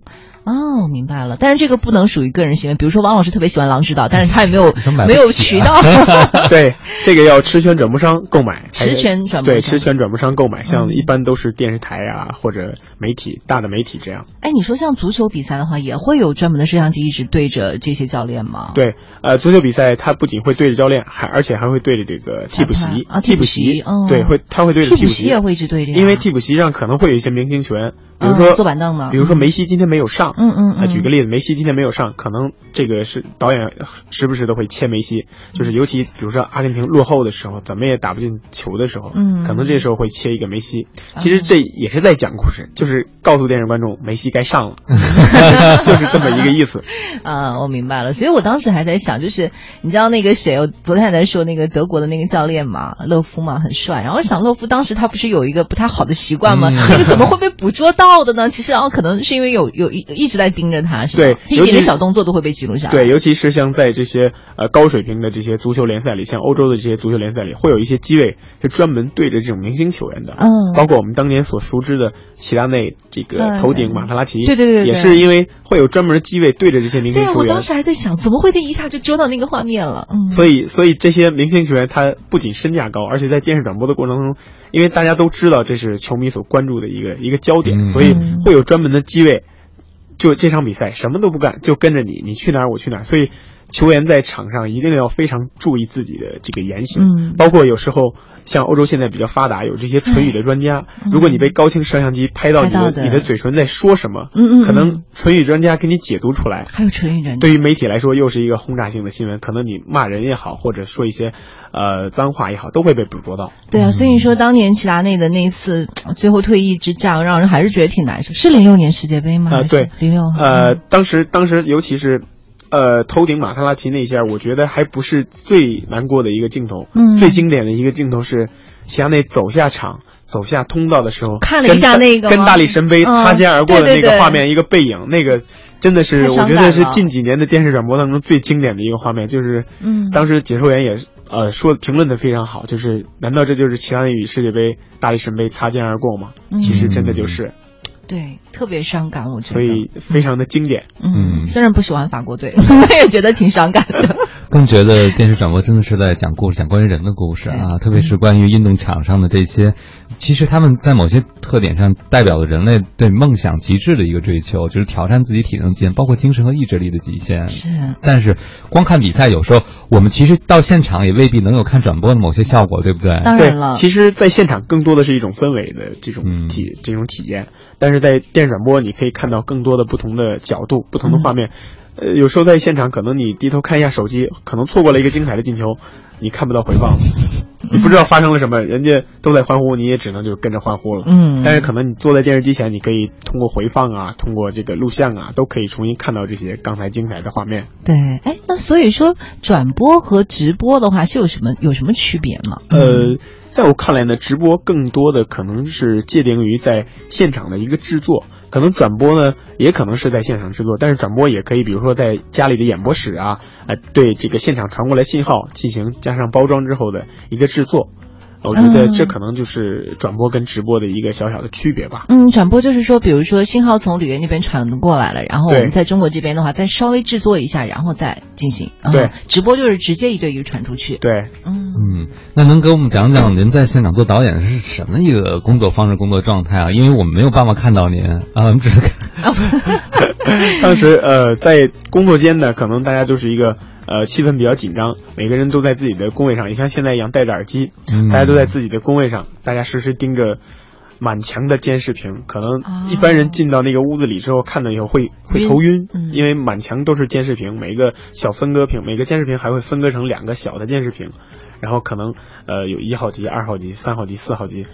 哦，明白了。但是这个不能属于个人行为，比如说王老师特别喜欢狼指导，但是他也没有 没有渠道。对，这个要持权转播商购买。持权转对持权转播商购买，像一般都是电视台啊或者媒体大的媒体这样。哎，你说像足球比赛的话，也会有专门的摄像机一直对着这些教练吗？对，呃，足球比赛它不仅会对着教练，还而且还会对着这个替补席啊，替补席，对，会他会对着替补席也会一直对着，因为替补席上可能会有一些明星权。比如说坐板凳的，比如说梅西今天没有上，嗯嗯嗯，举个例子，梅西今天没有上，可能这个是导演时不时的会切梅西，就是尤其比如说阿根廷落后的时候，怎么也打不进球的时候，嗯，可能这时候会切一个梅西。其实这也是在讲故事，就是告诉电视观众梅西该上了，就是这么一个意思。啊，我明白了。所以我当时还在想，就是你知道那个谁，我昨天还在说那个德国的那个教练嘛，勒夫嘛，很帅。然后想勒夫当时他不是有一个不太好的习惯吗？那个怎么会被捕捉到？到的呢？其实啊，可能是因为有有一一一直在盯着他，是吧？对，一点点小动作都会被记录下来。对，尤其是像在这些呃高水平的这些足球联赛里，像欧洲的这些足球联赛里，会有一些机位是专门对着这种明星球员的。嗯，包括我们当年所熟知的齐达内这个头顶马特拉齐，对对对，也是因为会有专门的机位对着这些明星球员。我当时还在想，怎么会他一下就捉到那个画面了？嗯，所以所以这些明星球员他不仅身价高，而且在电视转播的过程当中，因为大家都知道这是球迷所关注的一个一个焦点，所以会有专门的机位。就这场比赛什么都不干，就跟着你，你去哪儿我去哪儿。所以，球员在场上一定要非常注意自己的这个言行，包括有时候像欧洲现在比较发达，有这些唇语的专家。如果你被高清摄像机拍到你的你的嘴唇在说什么，嗯嗯，可能唇语专家给你解读出来。还有唇语专家，对于媒体来说又是一个轰炸性的新闻，可能你骂人也好，或者说一些呃脏话也好，都会被捕捉到。对啊，所以说当年齐达内的那次最后退役之战，让人还是觉得挺难受。是零六年世界杯吗？啊，对。零六呃，当时当时尤其是，呃，头顶马特拉齐那一下，我觉得还不是最难过的一个镜头。嗯，最经典的一个镜头是，齐达内走下场、走下通道的时候，看了一下那个跟大力神杯擦肩而过的那个画面，一个背影，那个真的是我觉得是近几年的电视转播当中最经典的一个画面。就是，嗯，当时解说员也呃说评论的非常好，就是难道这就是齐达内与世界杯、大力神杯擦肩而过吗？其实真的就是。对，特别伤感，我觉得，所以非常的经典。嗯，虽然不喜欢法国队，我也觉得挺伤感的。更觉得电视转播真的是在讲故事，讲关于人的故事啊，特别是关于运动场上的这些，其实他们在某些特点上代表了人类对梦想极致的一个追求，就是挑战自己体能极限，包括精神和意志力的极限。是，但是光看比赛，有时候我们其实到现场也未必能有看转播的某些效果，对不对？当然了，其实，在现场更多的是一种氛围的这种体这种体验，但是在电视转播，你可以看到更多的不同的角度、不同的画面。呃，有时候在现场，可能你低头看一下手机，可能错过了一个精彩的进球，你看不到回放，你不知道发生了什么，人家都在欢呼，你也只能就跟着欢呼了。嗯。但是可能你坐在电视机前，你可以通过回放啊，通过这个录像啊，都可以重新看到这些刚才精彩的画面。对，哎，那所以说转播和直播的话是有什么有什么区别吗？呃，在我看来呢，直播更多的可能是界定于在现场的一个制作。可能转播呢，也可能是在现场制作，但是转播也可以，比如说在家里的演播室啊，呃，对这个现场传过来信号进行加上包装之后的一个制作。我觉得这可能就是转播跟直播的一个小小的区别吧。嗯，转播就是说，比如说信号从里约那边传过来了，然后我们在中国这边的话，再稍微制作一下，然后再进行。对，直播就是直接一对一传出去。对，嗯嗯，那能给我们讲讲您在现场做导演是什么一个工作方式、工作状态啊？因为我们没有办法看到您啊，我们只是看。当时呃，在工作间呢，可能大家就是一个。呃，气氛比较紧张，每个人都在自己的工位上，也像现在一样戴着耳机，大家都在自己的工位上，大家时时盯着满墙的监视屏。可能一般人进到那个屋子里之后，看到以后会会头晕，因为满墙都是监视屏，每一个小分割屏，每个监视屏还会分割成两个小的监视屏，然后可能呃有一号机、二号机、三号机、四号机。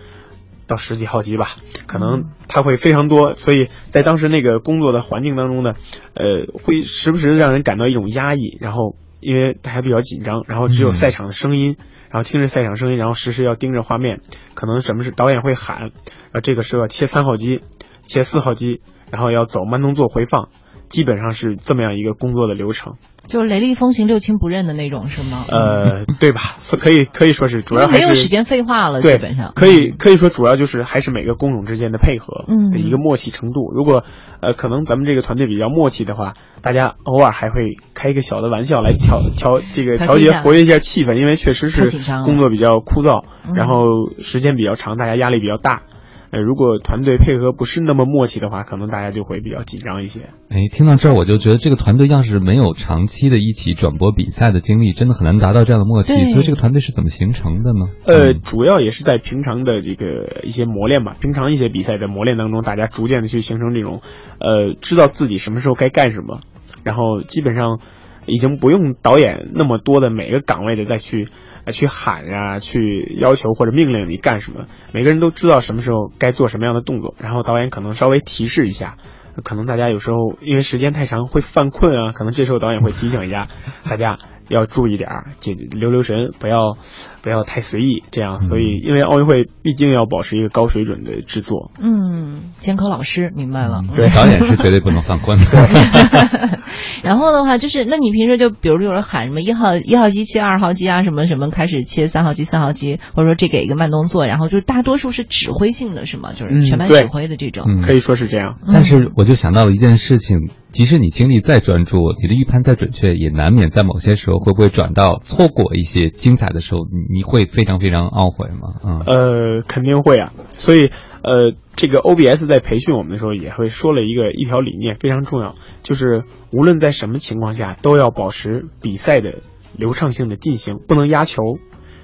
到十几号机吧，可能它会非常多，所以在当时那个工作的环境当中呢，呃，会时不时让人感到一种压抑，然后因为大家比较紧张，然后只有赛场的声音，然后听着赛场声音，然后时时要盯着画面，可能什么是导演会喊，啊，这个时候切三号机，切四号机，然后要走慢动作回放，基本上是这么样一个工作的流程。就是雷厉风行、六亲不认的那种，是吗？呃，对吧？可以可以说是主要没有时间废话了，基本上可以可以说主要就是还是每个工种之间的配合的一个默契程度。如果呃可能咱们这个团队比较默契的话，大家偶尔还会开一个小的玩笑来调调这个调节活跃一下气氛，因为确实是工作比较枯燥，然后时间比较长，大家压力比较大。呃，如果团队配合不是那么默契的话，可能大家就会比较紧张一些。哎，听到这儿我就觉得这个团队要是没有长期的一起转播比赛的经历，真的很难达到这样的默契。所以这个团队是怎么形成的呢？呃，主要也是在平常的这个一些磨练吧，平常一些比赛的磨练当中，大家逐渐的去形成这种，呃，知道自己什么时候该干什么，然后基本上已经不用导演那么多的每个岗位的再去。去喊呀，去要求或者命令你干什么，每个人都知道什么时候该做什么样的动作，然后导演可能稍微提示一下，可能大家有时候因为时间太长会犯困啊，可能这时候导演会提醒一下大家，要注意点儿，留留神，不要不要太随意。这样，所以因为奥运会毕竟要保持一个高水准的制作。嗯，监考老师明白了，对，导演是绝对不能犯规的。然后的话，就是那你平时就比如有人喊什么一号一号机切二号机啊，什么什么开始切三号机三号机，或者说这给一个慢动作，然后就大多数是指挥性的，是吗？就是全班指挥的这种，可以说是这样。但是我就想到了一件事情，即使你精力再专注，你的预判再准确，也难免在某些时候会不会转到错过一些精彩的时候，你你会非常非常懊悔吗？嗯，呃，肯定会啊。所以，呃，这个 OBS 在培训我们的时候也会说了一个一条理念，非常重要，就是无论在什么情况下，都要保持比赛的流畅性的进行，不能压球。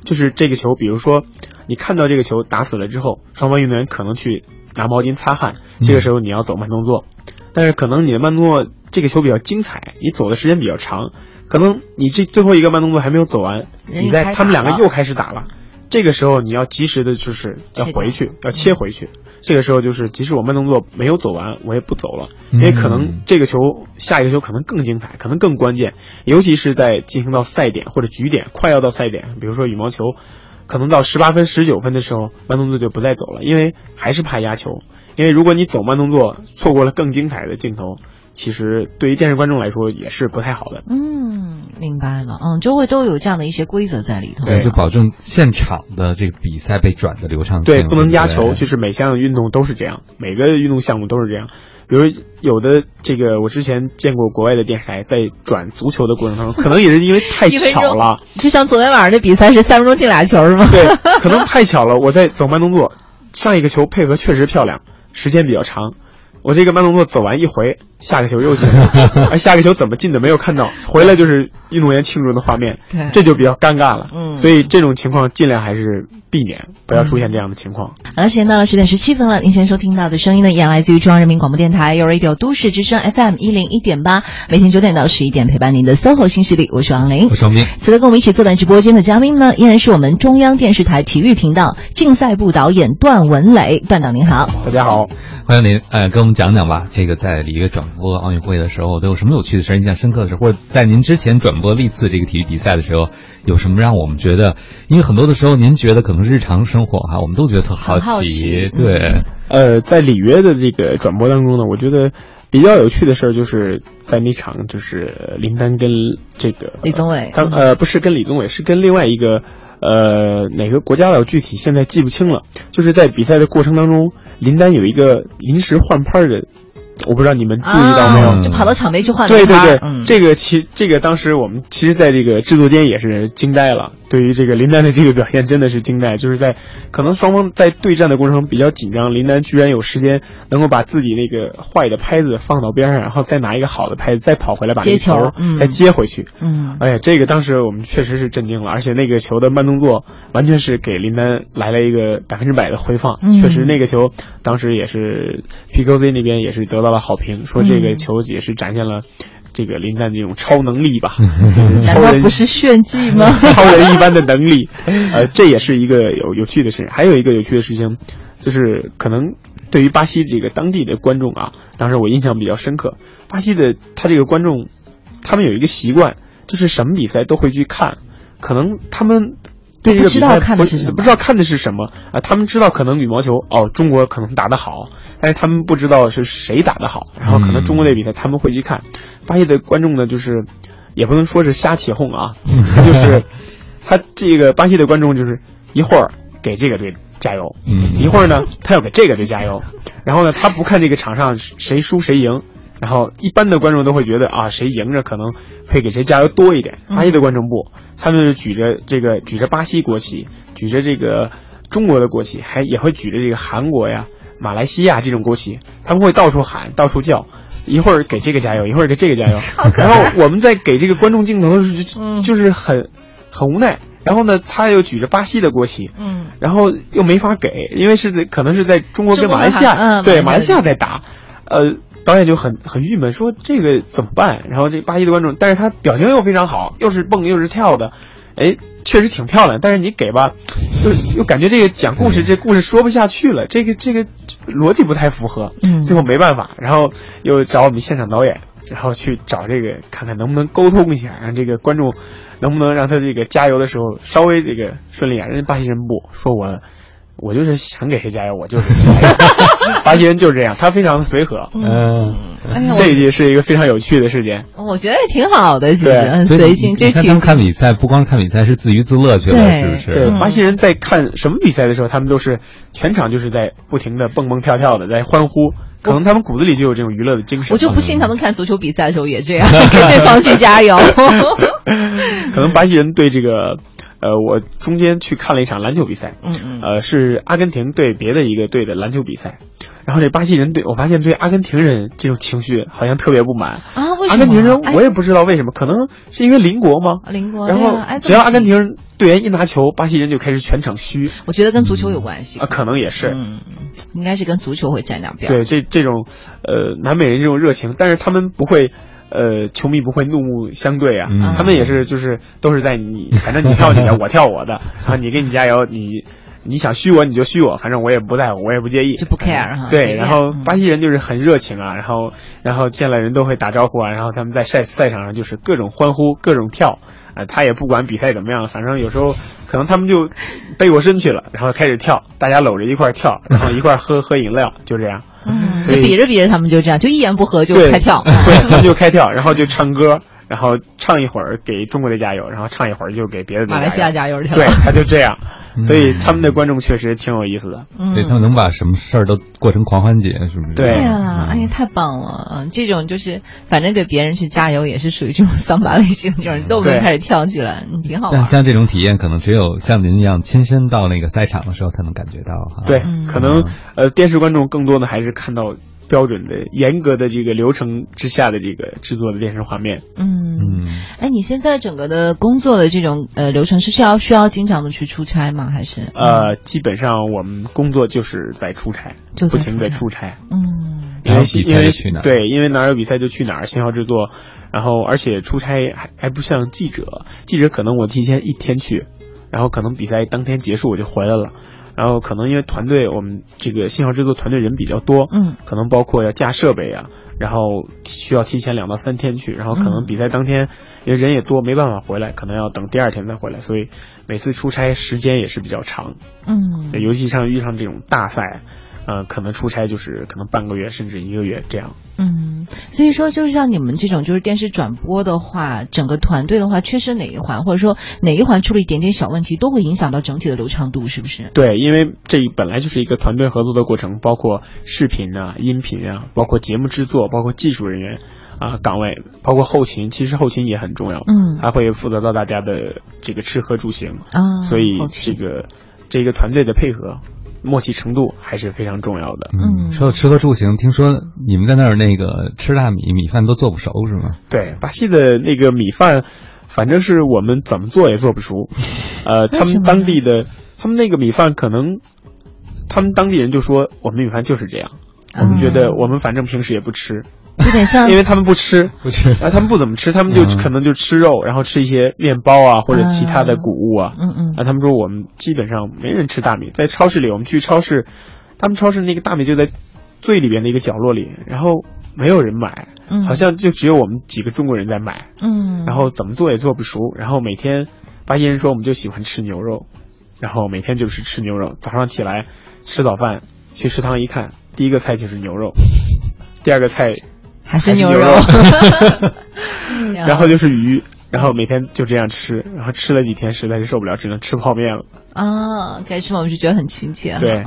就是这个球，比如说你看到这个球打死了之后，双方运动员可能去拿毛巾擦汗，这个时候你要走慢动作。但是可能你的慢动作这个球比较精彩，你走的时间比较长，可能你这最后一个慢动作还没有走完，你在他们两个又开始打了，这个时候你要及时的就是要回去，要切回去。这个时候就是即使我慢动作没有走完，我也不走了，因为可能这个球下一个球可能更精彩，可能更关键，尤其是在进行到赛点或者局点，快要到赛点，比如说羽毛球，可能到十八分、十九分的时候，慢动作就不再走了，因为还是怕压球。因为如果你走慢动作，错过了更精彩的镜头，其实对于电视观众来说也是不太好的。嗯，明白了。嗯，就会都有这样的一些规则在里头。对，就保证现场的这个比赛被转的流畅。对，不能压球。就是每项运动都是这样，每个运动项目都是这样。比如有的这个，我之前见过国外的电视台在转足球的过程当中，可能也是因为太巧了。就像昨天晚上的比赛是三分钟进俩球是吗？对，可能太巧了。我在走慢动作，上一个球配合确实漂亮。时间比较长，我这个慢动作走完一回，下个球又进了，而下个球怎么进的没有看到，回来就是运动员庆祝的画面，这就比较尴尬了。嗯，所以这种情况尽量还是避免，不要出现这样的情况。好了，时间到了十点十七分了，您现在收听到的声音呢，依然来自于中央人民广播电台 u Radio 都市之声 FM 一零一点八，每天九点到十一点陪伴您的 SOHO 新势力，我是王琳，我是王斌。此刻跟我们一起坐在直播间的嘉宾呢，依然是我们中央电视台体育频道竞赛部导演段文磊，段导您好，大家好。欢迎您，哎，跟我们讲讲吧。这个在里约转播奥运会的时候，都有什么有趣的事儿、印象深刻的事儿？或者在您之前转播历次这个体育比赛的时候，有什么让我们觉得？因为很多的时候，您觉得可能日常生活哈，我们都觉得特好奇。对，呃，在里约的这个转播当中呢，我觉得比较有趣的事儿，就是在那场就是林丹跟这个李宗伟，他呃不是跟李宗伟，是跟另外一个。呃，哪个国家的具体现在记不清了。就是在比赛的过程当中，林丹有一个临时换拍的。我不知道你们注意到没有，就跑到场边去换对对对，这个其这个当时我们其实在这个制作间也是惊呆了。对于这个林丹的这个表现，真的是惊呆。就是在可能双方在对战的过程中比较紧张，林丹居然有时间能够把自己那个坏的拍子放到边上，然后再拿一个好的拍子再跑回来把那球再接回去。嗯，哎呀，这个当时我们确实是震惊了，而且那个球的慢动作完全是给林丹来了一个百分之百的回放。确实那个球当时也是 P Q Z 那边也是得到。了好评，说这个球也是展现了这个林丹这种超能力吧？难道不是炫技吗？超人一般的能力，呃，这也是一个有有趣的事。还有一个有趣的事情，就是可能对于巴西这个当地的观众啊，当时我印象比较深刻。巴西的他这个观众，他们有一个习惯，就是什么比赛都会去看，可能他们。对这个比赛不不知道看的是什么啊？他们知道可能羽毛球哦，中国可能打得好，但是他们不知道是谁打得好。然后可能中国队比赛他们会去看，巴西的观众呢，就是也不能说是瞎起哄啊，他就是 他这个巴西的观众就是一会儿给这个队加油，一会儿呢他要给这个队加油，然后呢他不看这个场上谁输谁赢。然后一般的观众都会觉得啊，谁赢着可能会给谁加油多一点。巴西的观众不，他们是举着这个举着巴西国旗，举着这个中国的国旗，还也会举着这个韩国呀、马来西亚这种国旗，他们会到处喊、到处叫，一会儿给这个加油，一会儿给这个加油。然后我们在给这个观众镜头的时候，就是很很无奈。然后呢，他又举着巴西的国旗，嗯，然后又没法给，因为是在可能是在中国跟马来西亚，对马来西亚在打，呃。导演就很很郁闷，说这个怎么办？然后这巴西的观众，但是他表情又非常好，又是蹦又是跳的，哎，确实挺漂亮。但是你给吧，又又感觉这个讲故事，这故事说不下去了，这个这个逻辑不太符合。嗯，最后没办法，然后又找我们现场导演，然后去找这个看看能不能沟通一下，让这个观众能不能让他这个加油的时候稍微这个顺利啊。人家巴西人不说我。我就是想给谁加油，我就是。巴西人就是这样，他非常随和。嗯，这也是一个非常有趣的事件。我觉得也挺好的，其实很随性。这他们看比赛不光看比赛，是自娱自乐去了，是不是？对，巴西人在看什么比赛的时候，他们都是全场就是在不停的蹦蹦跳跳的在欢呼，可能他们骨子里就有这种娱乐的精神。我就不信他们看足球比赛的时候也这样，给对方去加油。可能巴西人对这个。呃，我中间去看了一场篮球比赛，嗯嗯，呃，是阿根廷对别的一个队的篮球比赛，然后这巴西人对我发现对阿根廷人这种情绪好像特别不满啊，为什么阿根廷人我也不知道为什么，可能是因为邻国吗？邻国，然后只要阿根廷队员一拿球，巴西人就开始全场嘘。我觉得跟足球有关系啊，可能也是，嗯，应该是跟足球会沾两边。对，这这种呃南美人这种热情，但是他们不会。呃，球迷不会怒目相对啊，他们也是，就是都是在你，反正你跳你的，我跳我的，然后你给你加油，你你想虚我你就虚我，反正我也不在乎，我也不介意，就不 care 哈。对，然后巴西人就是很热情啊，然后然后见了人都会打招呼啊，然后他们在赛赛场上就是各种欢呼，各种跳。啊，他也不管比赛怎么样，反正有时候可能他们就背过身去了，然后开始跳，大家搂着一块跳，然后一块喝喝饮料，就这样。嗯，比着比着他们就这样，就一言不合就开跳。对，他们就开跳，然后就唱歌。然后唱一会儿给中国队加油，然后唱一会儿就给别的马来西亚加油去了。对，他就这样，所以他们的观众确实挺有意思的。所以他们能把什么事儿都过成狂欢节，是不是？对呀，哎呀，太棒了！这种就是反正给别人去加油，也是属于这种桑巴类型，这种都能开始跳起来，挺好。但像这种体验，可能只有像您一样亲身到那个赛场的时候才能感觉到哈。对，可能呃，电视观众更多的还是看到。标准的、严格的这个流程之下的这个制作的电视画面。嗯，哎，你现在整个的工作的这种呃流程是需要需要经常的去出差吗？还是？呃，基本上我们工作就是在出差，就不停的出差。嗯，因为因为对，因为哪有比赛就去哪儿，信号制作，然后而且出差还还不像记者，记者可能我提前一天去，然后可能比赛当天结束我就回来了。然后可能因为团队，我们这个信号制作团队人比较多，嗯，可能包括要架设备啊，然后需要提前两到三天去，然后可能比赛当天，因为人也多，没办法回来，可能要等第二天再回来，所以每次出差时间也是比较长，嗯，尤其像遇上这种大赛。呃，可能出差就是可能半个月甚至一个月这样。嗯，所以说就是像你们这种就是电视转播的话，整个团队的话，缺失哪一环，或者说哪一环出了一点点小问题，都会影响到整体的流畅度，是不是？对，因为这本来就是一个团队合作的过程，包括视频啊、音频啊，包括节目制作，包括技术人员啊岗位，包括后勤，其实后勤也很重要。嗯，还会负责到大家的这个吃喝住行啊，所以这个这个团队的配合。默契程度还是非常重要的。嗯，说到吃喝住行，听说你们在那儿那个吃大米，米饭都做不熟是吗？对，巴西的那个米饭，反正是我们怎么做也做不熟。呃，他们当地的，他们那个米饭可能，他们当地人就说我们米饭就是这样。我们觉得我们反正平时也不吃。有点像，因为他们不吃，不吃，啊，他们不怎么吃，他们就可能就吃肉，然后吃一些面包啊，或者其他的谷物啊，嗯嗯，啊，他们说我们基本上没人吃大米，在超市里，我们去超市，他们超市那个大米就在最里边的一个角落里，然后没有人买，嗯，好像就只有我们几个中国人在买，嗯，然后怎么做也做不熟，然后每天巴西人说我们就喜欢吃牛肉，然后每天就是吃牛肉，早上起来吃早饭，去食堂一看，第一个菜就是牛肉，第二个菜。还是牛肉，然后就是鱼，然后每天就这样吃，然后吃了几天实在是受不了，只能吃泡面了。啊，该吃我们就觉得很亲切。对，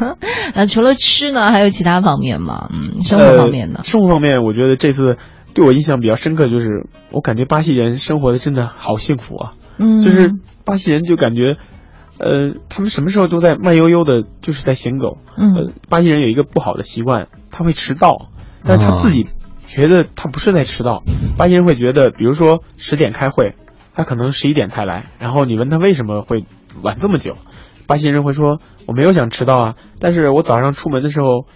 那除了吃呢，还有其他方面吗？嗯，生活方面呢？生活方面，我觉得这次对我印象比较深刻，就是我感觉巴西人生活的真的好幸福啊。嗯，就是巴西人就感觉，呃，他们什么时候都在慢悠悠的，就是在行走。嗯，巴西人有一个不好的习惯，他会迟到。但是他自己觉得他不是在迟到，巴西人会觉得，比如说十点开会，他可能十一点才来，然后你问他为什么会晚这么久，巴西人会说我没有想迟到啊，但是我早上出门的时候，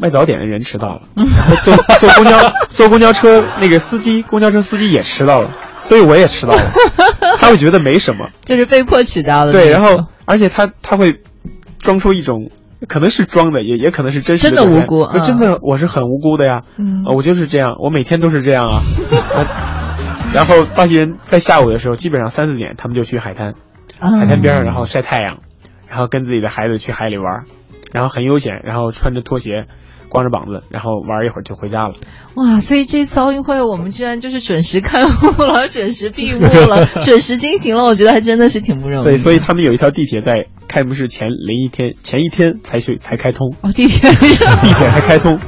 卖早点的人迟到了，然 后坐坐公交坐公交车那个司机公交车司机也迟到了，所以我也迟到了，他会觉得没什么，就是被迫迟到的，对，然后而且他他会装出一种。可能是装的，也也可能是真实的。真的无辜，真的我是很无辜的呀。嗯，我就是这样，我每天都是这样啊。然后巴西人在下午的时候，基本上三四点，他们就去海滩，海滩边上，然后晒太阳，然后跟自己的孩子去海里玩，然后很悠闲，然后穿着拖鞋。光着膀子，然后玩一会儿就回家了。哇，所以这次奥运会我们居然就是准时开幕了，准时闭幕了，准时进行了。我觉得还真的是挺不容易。对，所以他们有一条地铁在开幕式前零一天前一天才去才开通。哦，地铁地铁还开通。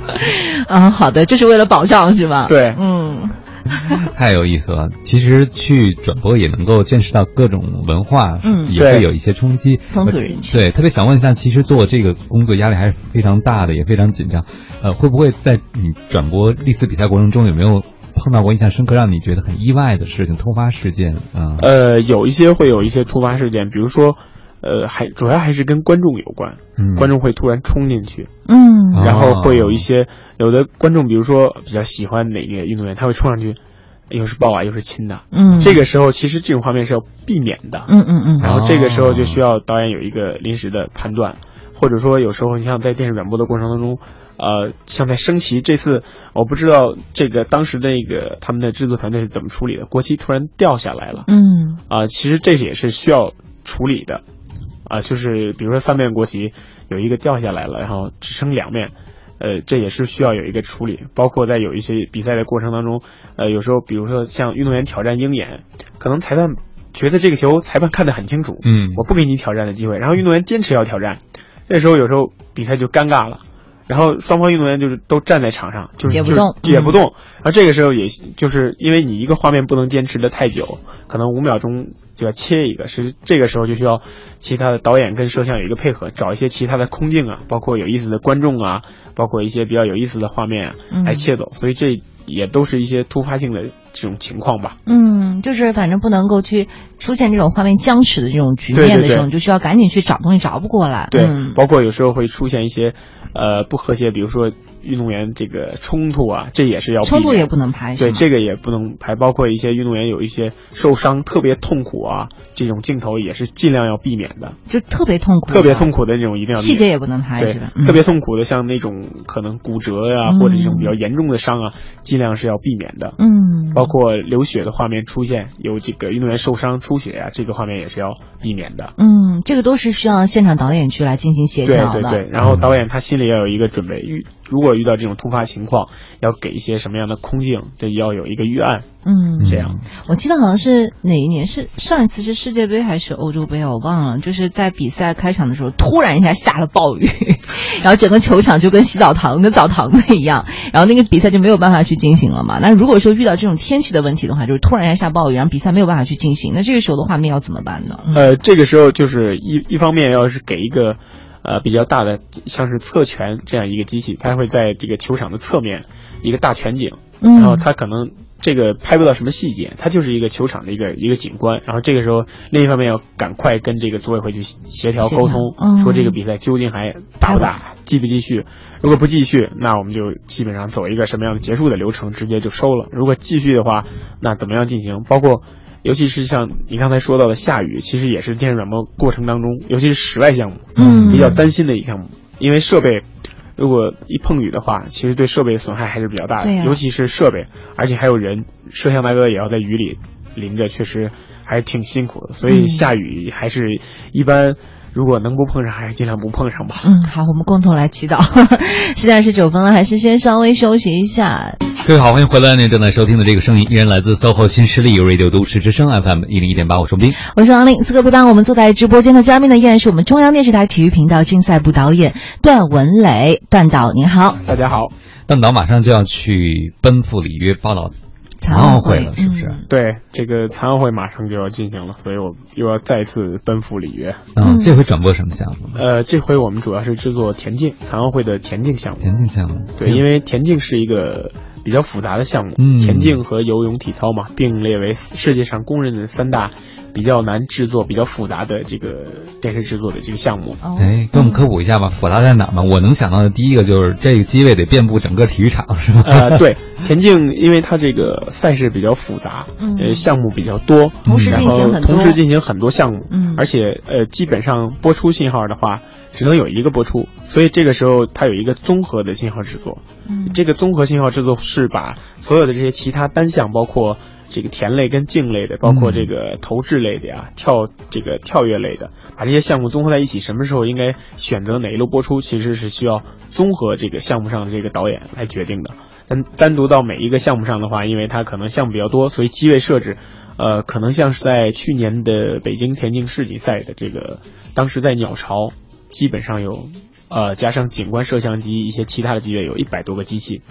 嗯，好的，就是为了保障是吧？对，嗯。太有意思了！其实去转播也能够见识到各种文化，嗯，也会有一些冲击。风土人情。对，特别想问一下，其实做这个工作压力还是非常大的，也非常紧张。呃，会不会在你转播历次比赛过程中，有没有碰到过印象深刻、让你觉得很意外的事情、突发事件啊？呃，有一些会有一些突发事件，比如说。呃，还主要还是跟观众有关，嗯。观众会突然冲进去，嗯，然后会有一些有的观众，比如说比较喜欢哪个运动员，他会冲上去，又是抱啊，又是亲的，嗯，这个时候其实这种画面是要避免的，嗯嗯嗯，然后这个时候就需要导演有一个临时的判断，或者说有时候你像在电视转播的过程当中，呃，像在升旗这次，我不知道这个当时那个他们的制作团队是怎么处理的，国旗突然掉下来了，嗯，啊，其实这也是需要处理的。啊，就是比如说三面国旗有一个掉下来了，然后只剩两面，呃，这也是需要有一个处理。包括在有一些比赛的过程当中，呃，有时候比如说像运动员挑战鹰眼，可能裁判觉得这个球裁判看得很清楚，嗯，我不给你挑战的机会，然后运动员坚持要挑战，这时候有时候比赛就尴尬了。然后双方运动员就是都站在场上，就是也不动，也不动。然后这个时候也就是因为你一个画面不能坚持的太久，可能五秒钟就要切一个，是这个时候就需要其他的导演跟摄像有一个配合，找一些其他的空镜啊，包括有意思的观众啊，包括一些比较有意思的画面啊来切走。所以这也都是一些突发性的这种情况吧。嗯，就是反正不能够去出现这种画面僵持的这种局面的时候，你就需要赶紧去找东西找不过来。对，包括有时候会出现一些。呃，不和谐，比如说运动员这个冲突啊，这也是要冲突也不能拍，对，这个也不能拍。包括一些运动员有一些受伤特别痛苦啊，这种镜头也是尽量要避免的。就特别痛苦，特别痛苦的那种一定要细节也不能拍，是吧？特别痛苦的，像那种可能骨折呀，或者这种比较严重的伤啊，尽量是要避免的。嗯，包括流血的画面出现，有这个运动员受伤出血啊，这个画面也是要避免的。嗯，这个都是需要现场导演去来进行协调的。对对对，然后导演他心里。要有一个准备，遇如果遇到这种突发情况，要给一些什么样的空镜，这要有一个预案。嗯，这样。我记得好像是哪一年，是上一次是世界杯还是欧洲杯，我忘了。就是在比赛开场的时候，突然一下下了暴雨，然后整个球场就跟洗澡堂、跟澡堂子一样，然后那个比赛就没有办法去进行了嘛。那如果说遇到这种天气的问题的话，就是突然一下下暴雨，然后比赛没有办法去进行，那这个时候的画面要怎么办呢？呃，这个时候就是一一方面要是给一个。呃，比较大的像是侧拳这样一个机器，它会在这个球场的侧面一个大全景，然后它可能这个拍不到什么细节，它就是一个球场的一个一个景观。然后这个时候，另一方面要赶快跟这个组委会去协调沟通，说这个比赛究竟还打不打，继不继续。如果不继续，那我们就基本上走一个什么样的结束的流程，直接就收了。如果继续的话，那怎么样进行？包括。尤其是像你刚才说到的下雨，其实也是电视转播过程当中，尤其是室外项目，嗯，比较担心的一项目，因为设备如果一碰雨的话，其实对设备损害还是比较大的，尤其是设备，而且还有人，摄像大哥也要在雨里淋着，确实还是挺辛苦的，所以下雨还是一般。如果能不碰上，还是尽量不碰上吧。嗯，好，我们共同来祈祷。现在是九分了，还是先稍微休息一下。各位好，欢迎回来。您正在收听的这个声音，依然来自 SOHO 新势力 Radio 都市之声 FM 一零一点八。我是斌，我是王令。此刻陪伴我们坐在直播间的嘉宾呢，依然是我们中央电视台体育频道竞赛部导演段文磊。段导您好，大家好。段导马上就要去奔赴里约报道。残奥会了，是不是？对，这个残奥会马上就要进行了，所以我又要再次奔赴里约。嗯，这回转播什么项目？呃，这回我们主要是制作田径，残奥会的田径项目。田径项目，对，因为田径是一个比较复杂的项目，田径和游泳、体操嘛，并列为世界上公认的三大。比较难制作、比较复杂的这个电视制作的这个项目，哎，给我们科普一下吧，复杂在哪儿吗？我能想到的第一个就是这个机位得遍布整个体育场，是吧？呃，对，田径因为它这个赛事比较复杂，呃，项目比较多，同时进行很多，同时进行很多项目，嗯，而且呃，基本上播出信号的话，只能有一个播出，所以这个时候它有一个综合的信号制作。嗯，这个综合信号制作是把所有的这些其他单项，包括这个田类跟径类的，包括这个投掷类的呀、跳这个跳跃类的，把这些项目综合在一起，什么时候应该选择哪一路播出，其实是需要综合这个项目上的这个导演来决定的。单单独到每一个项目上的话，因为它可能项目比较多，所以机位设置，呃，可能像是在去年的北京田径世锦赛的这个，当时在鸟巢，基本上有，呃，加上景观摄像机一些其他的机位，有一百多个机器，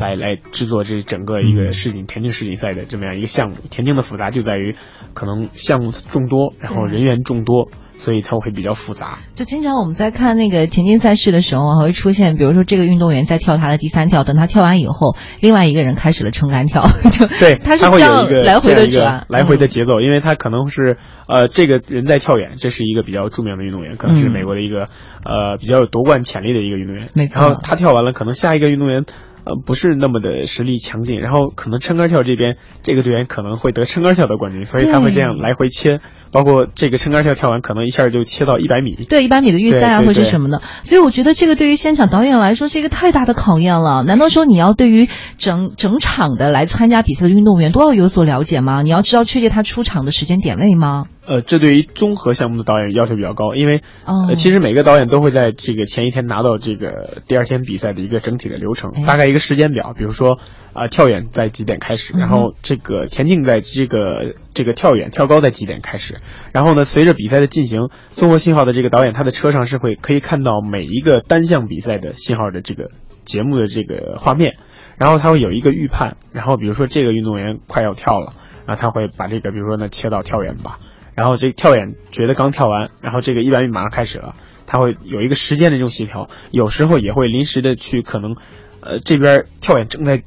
来来制作这整个一个世锦田径世锦赛的这么样一个项目。田径的复杂就在于，可能项目众多，然后人员众多。所以它会比较复杂。就经常我们在看那个田径赛事的时候，还会出现，比如说这个运动员在跳他的第三跳，等他跳完以后，另外一个人开始了撑杆跳，就对，他是这样来回的转，来回的节奏，因为他可能是呃，这个人在跳远，这是一个比较著名的运动员，可能是美国的一个呃比较有夺冠潜力的一个运动员，没错。然后他跳完了，可能下一个运动员。呃，不是那么的实力强劲，然后可能撑杆跳这边这个队员可能会得撑杆跳的冠军，所以他会这样来回切，包括这个撑杆跳跳完，可能一下就切到一百米，对一百米的预赛啊，或者什么的。所以我觉得这个对于现场导演来说是一个太大的考验了。难道说你要对于整整场的来参加比赛的运动员都要有所了解吗？你要知道确切他出场的时间点位吗？呃，这对于综合项目的导演要求比较高，因为呃，其实每个导演都会在这个前一天拿到这个第二天比赛的一个整体的流程，大概一个时间表，比如说啊，跳远在几点开始，然后这个田径在这个这个跳远跳高在几点开始，然后呢，随着比赛的进行，综合信号的这个导演他的车上是会可以看到每一个单项比赛的信号的这个节目的这个画面，然后他会有一个预判，然后比如说这个运动员快要跳了，啊，他会把这个比如说呢切到跳远吧。然后这跳远觉得刚跳完，然后这个一百米马上开始了，他会有一个时间的这种协调，有时候也会临时的去可能，呃这边跳远正在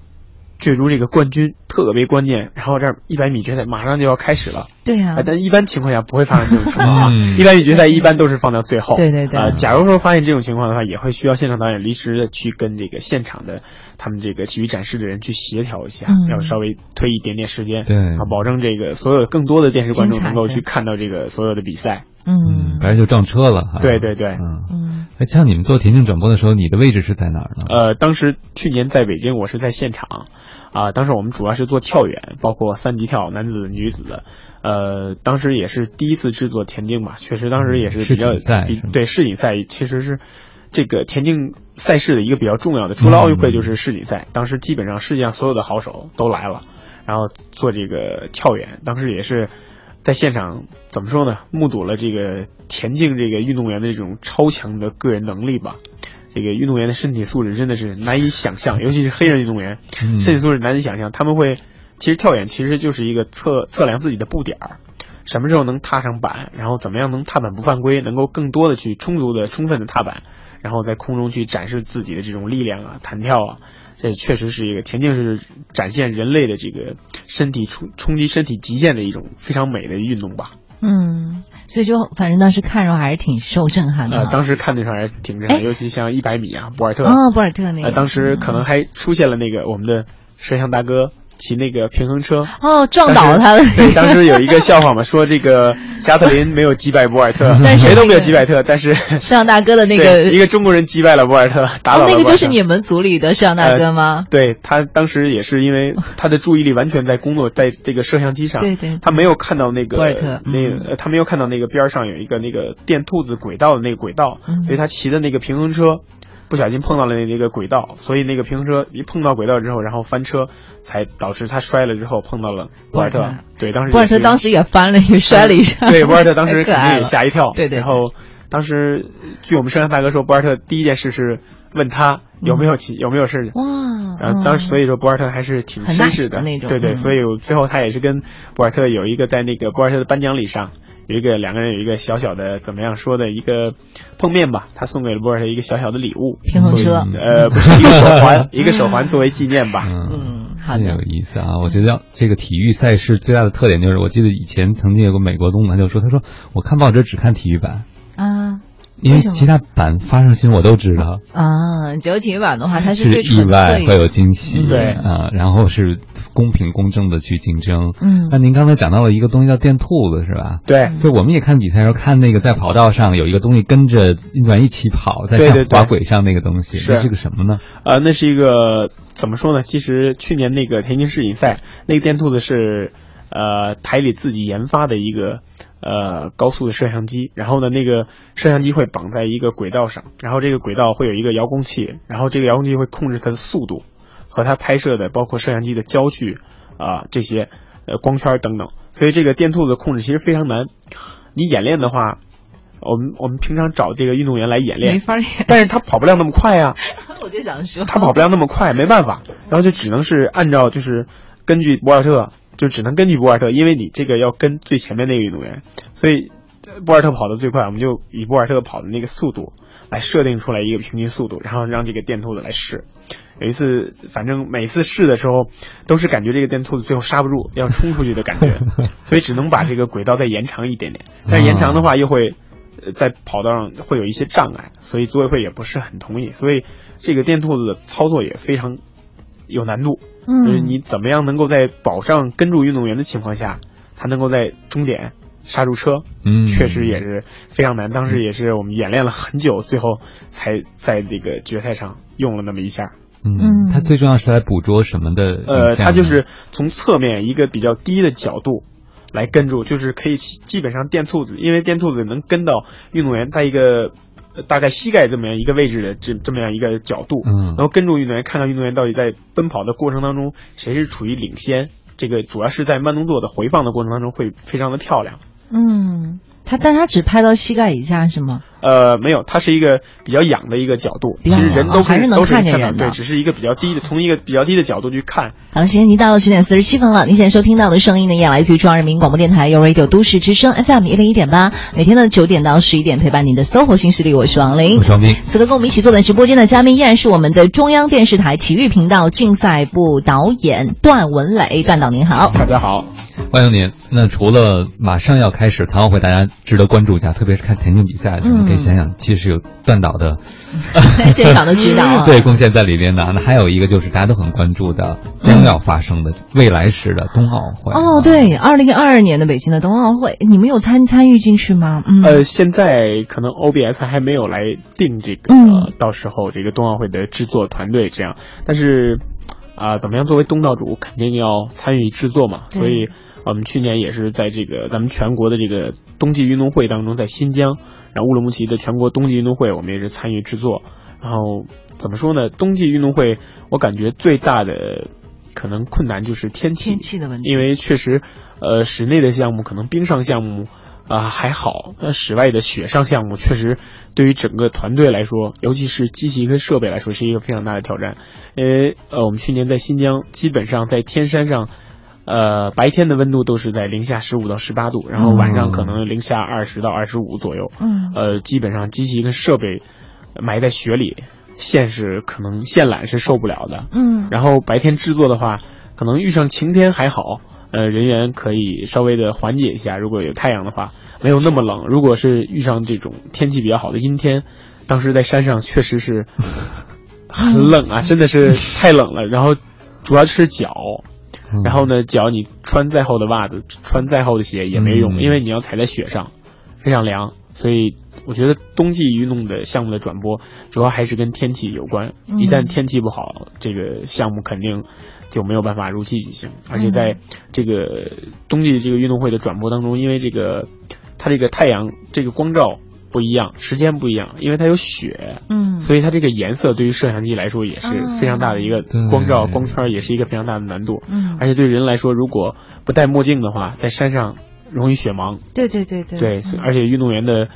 角逐这个冠军，特别关键，然后这一百米决赛马上就要开始了。对呀，但一般情况下不会发生这种情况啊。一般预决赛一般都是放到最后。对对对。呃，假如说发现这种情况的话，也会需要现场导演临时的去跟这个现场的他们这个体育展示的人去协调一下，要稍微推一点点时间，对，啊，保证这个所有更多的电视观众能够去看到这个所有的比赛。嗯，反正就撞车了。对对对。嗯嗯。哎，像你们做田径转播的时候，你的位置是在哪儿呢？呃，当时去年在北京，我是在现场，啊，当时我们主要是做跳远，包括三级跳，男子、女子。呃，当时也是第一次制作田径吧，确实当时也是比较比对世锦赛，其实是这个田径赛事的一个比较重要的，除了奥运会就是世锦赛。当时基本上世界上所有的好手都来了，然后做这个跳远，当时也是在现场怎么说呢？目睹了这个田径这个运动员的这种超强的个人能力吧。这个运动员的身体素质真的是难以想象，尤其是黑人运动员，身体素质难以想象，他们会。其实跳远其实就是一个测测量自己的步点儿，什么时候能踏上板，然后怎么样能踏板不犯规，能够更多的去充足的、充分的踏板，然后在空中去展示自己的这种力量啊、弹跳啊，这确实是一个田径是展现人类的这个身体冲冲击身体极限的一种非常美的运动吧。嗯，所以就反正当时看着还是挺受震撼的。呃，当时看的时候还是挺震撼，尤其像一百米啊，博尔特啊，博尔特那个，当时可能还出现了那个我们的摄像大哥。骑那个平衡车哦，撞倒他了。对，当时有一个笑话嘛，说这个加特林没有击败博尔特 但，谁都没有击败特，但是摄 像大哥的那个一个中国人击败了博尔特，打倒了。那个就是你们组里的摄像大哥吗？对他当时也是因为 他的注意力完全在工作在这个摄像机上，对对，他没有看到那个博尔特，那个他没有看到那个边上有一个那个电兔子轨道的那个轨道，所以他骑的那个平衡车。不小心碰到了那那个轨道，所以那个平衡车一碰到轨道之后，然后翻车，才导致他摔了之后碰到了博尔特。对，当时博尔特当时也翻了，也摔了一下。对，博尔特当时肯定也吓一跳。对对。然后当时据我们摄像大哥说，博尔特第一件事是问他有没有起有没有事。哇。然后当时所以说博尔特还是挺绅士的那种。对对，所以最后他也是跟博尔特有一个在那个博尔特的颁奖礼上。有一个两个人有一个小小的怎么样说的一个碰面吧，他送给了博尔特一个小小的礼物，平衡车，呃，不是一个手环，一个手环作为纪念吧。嗯，很有意思啊！我觉得这个体育赛事最大的特点就是，我记得以前曾经有个美国总统他就说，他说我看报纸只看体育版啊，因为其他版发生新闻我都知道啊。只有体育版的话，它是意外会有惊喜，对啊，然后是。公平公正的去竞争。嗯，那您刚才讲到了一个东西叫电兔子，是吧？对，就我们也看比赛时候看那个在跑道上有一个东西跟着运动员一起跑，在像滑轨上那个东西，那是个什么呢？呃，那是一个怎么说呢？其实去年那个田径世锦赛那个电兔子是呃台里自己研发的一个。呃，高速的摄像机，然后呢，那个摄像机会绑在一个轨道上，然后这个轨道会有一个遥控器，然后这个遥控器会控制它的速度和他拍摄的包括摄像机的焦距啊这些呃光圈等等，所以这个电兔子控制其实非常难。你演练的话，我们我们平常找这个运动员来演练，没法演，但是他跑不了那么快呀。我就想说，他跑不了那么快，没办法，然后就只能是按照就是根据博尔特。就只能根据博尔特，因为你这个要跟最前面那个运动员，所以博尔特跑得最快，我们就以博尔特跑的那个速度来设定出来一个平均速度，然后让这个电兔子来试。有一次，反正每次试的时候，都是感觉这个电兔子最后刹不住，要冲出去的感觉，所以只能把这个轨道再延长一点点。但延长的话，又会在跑道上会有一些障碍，所以组委会也不是很同意。所以这个电兔子的操作也非常有难度。就是你怎么样能够在保障跟住运动员的情况下，他能够在终点刹住车？嗯，确实也是非常难。当时也是我们演练了很久，最后才在这个决赛上用了那么一下。嗯，它最重要是来捕捉什么的？呃，它就是从侧面一个比较低的角度来跟住，就是可以基本上电兔子，因为电兔子能跟到运动员在一个。大概膝盖这么样一个位置的这这么样一个角度，嗯，然后跟住运动员，看看运动员到底在奔跑的过程当中谁是处于领先，这个主要是在慢动作的回放的过程当中会非常的漂亮，嗯。他但他只拍到膝盖以下是吗？呃，没有，它是一个比较仰的一个角度，其实人都还是能看见人的，对，只是一个比较低的，从一个比较低的角度去看。好了，时间已经到了十点四十七分了。您现在收听到的声音呢，也来自于中央人民广播电台 u Radio 都市之声 FM 一零一点八，每天的九点到十一点陪伴您的 SOHO 新势力，我是王琳，我是王斌。此刻跟我们一起坐在直播间的嘉宾依然是我们的中央电视台体育频道竞赛部导演段文磊，段导您好，大家好。欢迎您。那除了马上要开始残奥会，大家值得关注一下，特别是看田径比赛的时候，可以想想，其实有断导的 现场的指导，对贡献在里边的。那还有一个就是大家都很关注的，将要发生的未来时的冬奥会。哦，对，二零二二年的北京的冬奥会，你们有参参与进去吗？嗯，呃，现在可能 OBS 还没有来定这个，到时候这个冬奥会的制作团队这样，但是。啊，怎么样？作为东道主，肯定要参与制作嘛。所以，我们去年也是在这个咱们全国的这个冬季运动会当中，在新疆，然后乌鲁木齐的全国冬季运动会，我们也是参与制作。然后怎么说呢？冬季运动会，我感觉最大的可能困难就是天气，天气的问题。因为确实，呃，室内的项目可能冰上项目。啊，还好。那室外的雪上项目确实对于整个团队来说，尤其是机器跟设备来说，是一个非常大的挑战。因为呃，我们去年在新疆，基本上在天山上，呃，白天的温度都是在零下十五到十八度，然后晚上可能零下二十到二十五左右。嗯。呃，基本上机器跟设备埋在雪里，线是可能线缆是受不了的。嗯。然后白天制作的话，可能遇上晴天还好。呃，人员可以稍微的缓解一下，如果有太阳的话，没有那么冷。如果是遇上这种天气比较好的阴天，当时在山上确实是 很冷啊，真的是太冷了。然后主要是脚，然后呢，脚你穿再厚的袜子，穿再厚的鞋也没用，因为你要踩在雪上，非常凉。所以我觉得冬季运动的项目的转播，主要还是跟天气有关。一旦天气不好，这个项目肯定。就没有办法如期举行，而且在这个冬季这个运动会的转播当中，因为这个它这个太阳这个光照不一样，时间不一样，因为它有雪，嗯，所以它这个颜色对于摄像机来说也是非常大的一个光照光圈，也是一个非常大的难度，嗯，而且对人来说，如果不戴墨镜的话，在山上容易雪盲，对对对对，对，而且运动员的。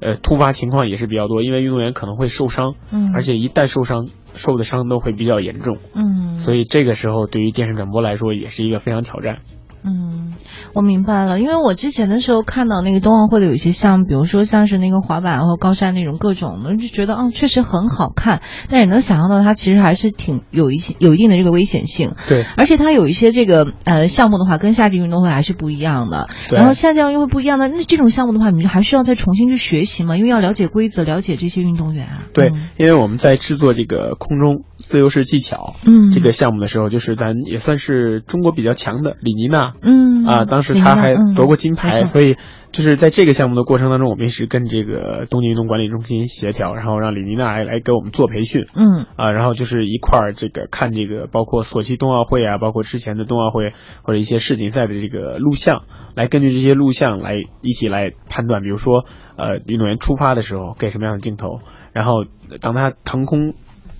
呃，突发情况也是比较多，因为运动员可能会受伤，嗯，而且一旦受伤，受的伤都会比较严重，嗯，所以这个时候对于电视转播来说也是一个非常挑战。嗯，我明白了，因为我之前的时候看到那个冬奥会的有一些项目，比如说像是那个滑板或高山那种各种的，就觉得啊，确实很好看，但也能想象到它其实还是挺有一些有一定的这个危险性。对，而且它有一些这个呃项目的话，跟夏季运动会还是不一样的。然后夏季运动会不一样的，那这种项目的话，你还需要再重新去学习吗？因为要了解规则，了解这些运动员啊。对，因为我们在制作这个空中自由式技巧，嗯，这个项目的时候，就是咱也算是中国比较强的李妮娜，嗯。啊，当时她还夺过金牌，所以就是在这个项目的过程当中，我们也是跟这个东京运动管理中心协调，然后让李妮娜来来给我们做培训，嗯，啊，然后就是一块儿这个看这个包括索契冬奥会啊，包括之前的冬奥会或者一些世锦赛的这个录像，来根据这些录像来一起来判断，比如说呃运动员出发的时候给什么样的镜头，然后当他腾空。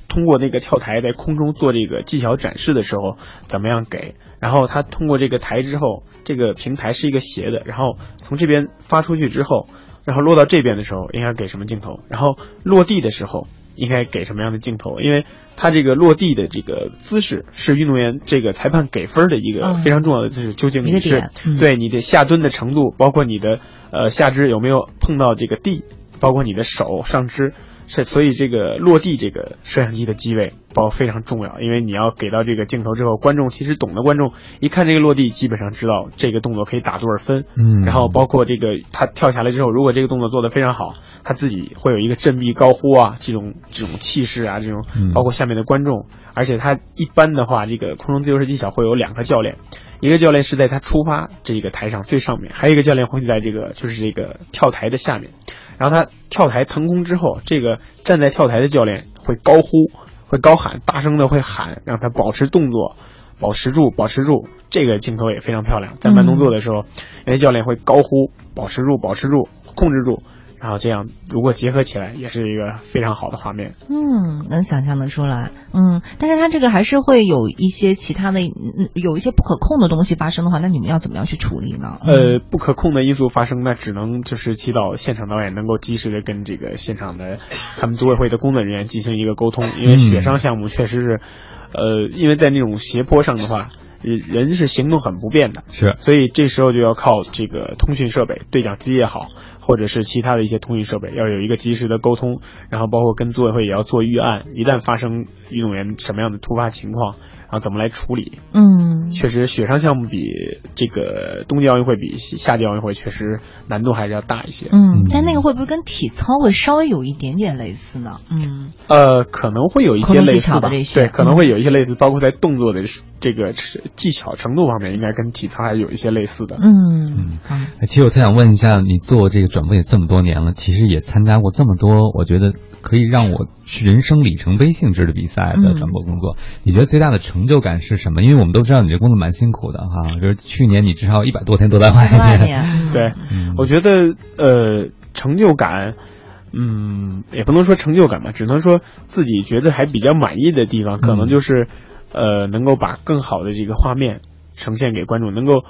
通过那个跳台在空中做这个技巧展示的时候，怎么样给？然后他通过这个台之后，这个平台是一个斜的，然后从这边发出去之后，然后落到这边的时候应该给什么镜头？然后落地的时候应该给什么样的镜头？因为他这个落地的这个姿势是运动员这个裁判给分的一个非常重要的姿势，究竟你是对你的下蹲的程度，包括你的呃下肢有没有碰到这个地，包括你的手上肢。是，所以这个落地这个摄像机的机位包非常重要，因为你要给到这个镜头之后，观众其实懂的观众一看这个落地，基本上知道这个动作可以打多少分。嗯，然后包括这个他跳下来之后，如果这个动作做得非常好，他自己会有一个振臂高呼啊，这种这种气势啊，这种包括下面的观众，而且他一般的话，这个空中自由式技巧会有两个教练，一个教练是在他出发这个台上最上面，还有一个教练会在这个就是这个跳台的下面。然后他跳台腾空之后，这个站在跳台的教练会高呼，会高喊，大声的会喊，让他保持动作，保持住，保持住。这个镜头也非常漂亮，在慢动作的时候，那些教练会高呼，保持住，保持住，控制住。然后这样，如果结合起来，也是一个非常好的画面。嗯，能想象得出来。嗯，但是它这个还是会有一些其他的，有一些不可控的东西发生的话，那你们要怎么样去处理呢？呃，不可控的因素发生，那只能就是祈祷现场导演能够及时的跟这个现场的他们组委会的工作人员进行一个沟通，因为雪上项目确实是，呃，因为在那种斜坡上的话。人是行动很不便的，是，所以这时候就要靠这个通讯设备，对讲机也好，或者是其他的一些通讯设备，要有一个及时的沟通，然后包括跟组委会也要做预案，一旦发生运动员什么样的突发情况。然后怎么来处理？嗯，确实，雪上项目比这个冬季奥运会比夏季奥运会确实难度还是要大一些。嗯，但那个会不会跟体操会稍微有一点点类似呢？嗯，呃，可能会有一些类似吧。对，可能会有一些类似，包括在动作的这个技巧程度方面，应该跟体操还是有一些类似的。嗯嗯。其实我特想问一下，你做这个转播也这么多年了，其实也参加过这么多，我觉得可以让我是人生里程碑性质的比赛的转播工作，你觉得最大的成？成就感是什么？因为我们都知道你这工作蛮辛苦的哈，就是去年你至少一百多天都在外面。对，我觉得呃，成就感，嗯，也不能说成就感吧，只能说自己觉得还比较满意的地方，可能就是呃，能够把更好的这个画面呈现给观众，能够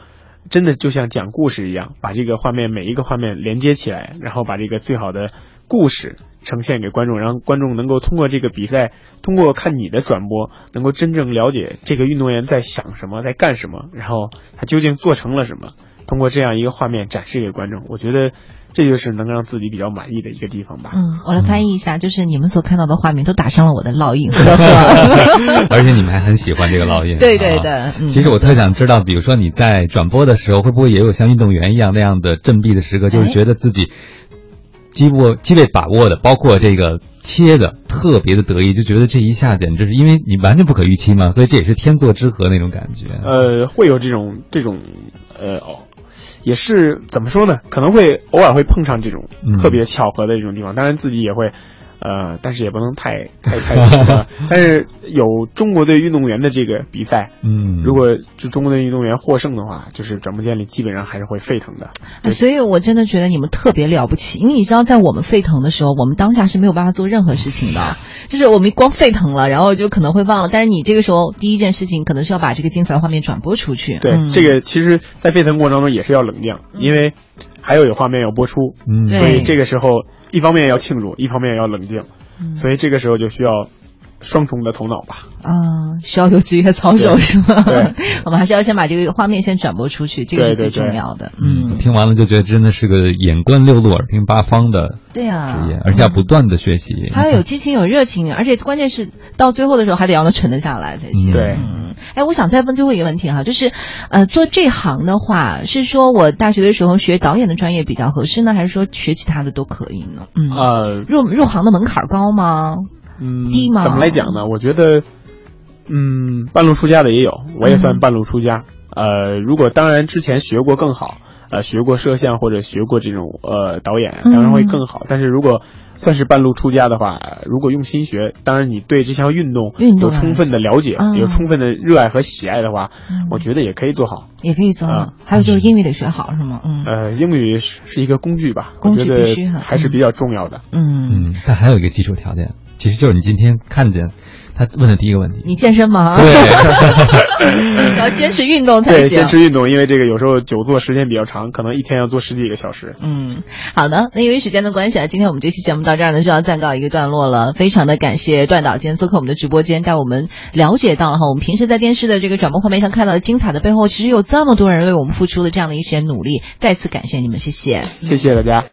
真的就像讲故事一样，把这个画面每一个画面连接起来，然后把这个最好的故事。呈现给观众，让观众能够通过这个比赛，通过看你的转播，能够真正了解这个运动员在想什么，在干什么，然后他究竟做成了什么。通过这样一个画面展示给观众，我觉得这就是能让自己比较满意的一个地方吧。嗯，我来翻译一下，就是你们所看到的画面都打上了我的烙印，而且你们还很喜欢这个烙印。对对对。其实我特想知道，比如说你在转播的时候，会不会也有像运动员一样那样的振臂的时刻，就是觉得自己。机握机位把握的，包括这个切的，特别的得意，就觉得这一下简直是因为你完全不可预期嘛，所以这也是天作之合那种感觉。呃，会有这种这种，呃，也是怎么说呢？可能会偶尔会碰上这种特别巧合的这种地方，当然自己也会。呃，但是也不能太太太 但是有中国队运动员的这个比赛，嗯，如果就中国队运动员获胜的话，就是转播间里基本上还是会沸腾的。所以我真的觉得你们特别了不起，因为你知道，在我们沸腾的时候，我们当下是没有办法做任何事情的，就是我们光沸腾了，然后就可能会忘了。但是你这个时候第一件事情可能是要把这个精彩的画面转播出去。对，这个其实，在沸腾过程中也是要冷静，因为还有有画面要播出，嗯，所以这个时候。一方面要庆祝，一方面要冷静，所以这个时候就需要双重的头脑吧。啊，需要有职业操守是吗？对，我们还是要先把这个画面先转播出去，这个是最重要的。嗯，听完了就觉得真的是个眼观六路、耳听八方的对啊职业，而且要不断的学习，还要有激情、有热情，而且关键是到最后的时候还得要能沉得下来才行。对，嗯，哎，我想再问最后一个问题哈，就是呃，做这行的话，是说我大学的时候学导演的专业比较合适呢，还是说学其他的都可以呢？嗯，呃，入入行的门槛高吗？嗯，低吗？怎么来讲呢？我觉得，嗯，半路出家的也有，我也算半路出家。呃，如果当然之前学过更好，呃，学过摄像或者学过这种呃导演，当然会更好。但是如果算是半路出家的话，如果用心学，当然你对这项运动有充分的了解，有充分的热爱和喜爱的话，我觉得也可以做好，也可以做好。还有就是英语得学好，是吗？嗯。呃，英语是是一个工具吧，工具必须还是比较重要的。嗯嗯，但还有一个基础条件，其实就是你今天看见。他问的第一个问题，你健身吗？对，要坚持运动才行。对，坚持运动，因为这个有时候久坐时间比较长，可能一天要坐十几个小时。嗯，好的，那由于时间的关系啊，今天我们这期节目到这儿呢就要暂告一个段落了。非常的感谢段导今天做客我们的直播间，带我们了解到了哈，我们平时在电视的这个转播画面上看到的精彩的背后，其实有这么多人为我们付出了这样的一些努力。再次感谢你们，谢谢，谢谢大家。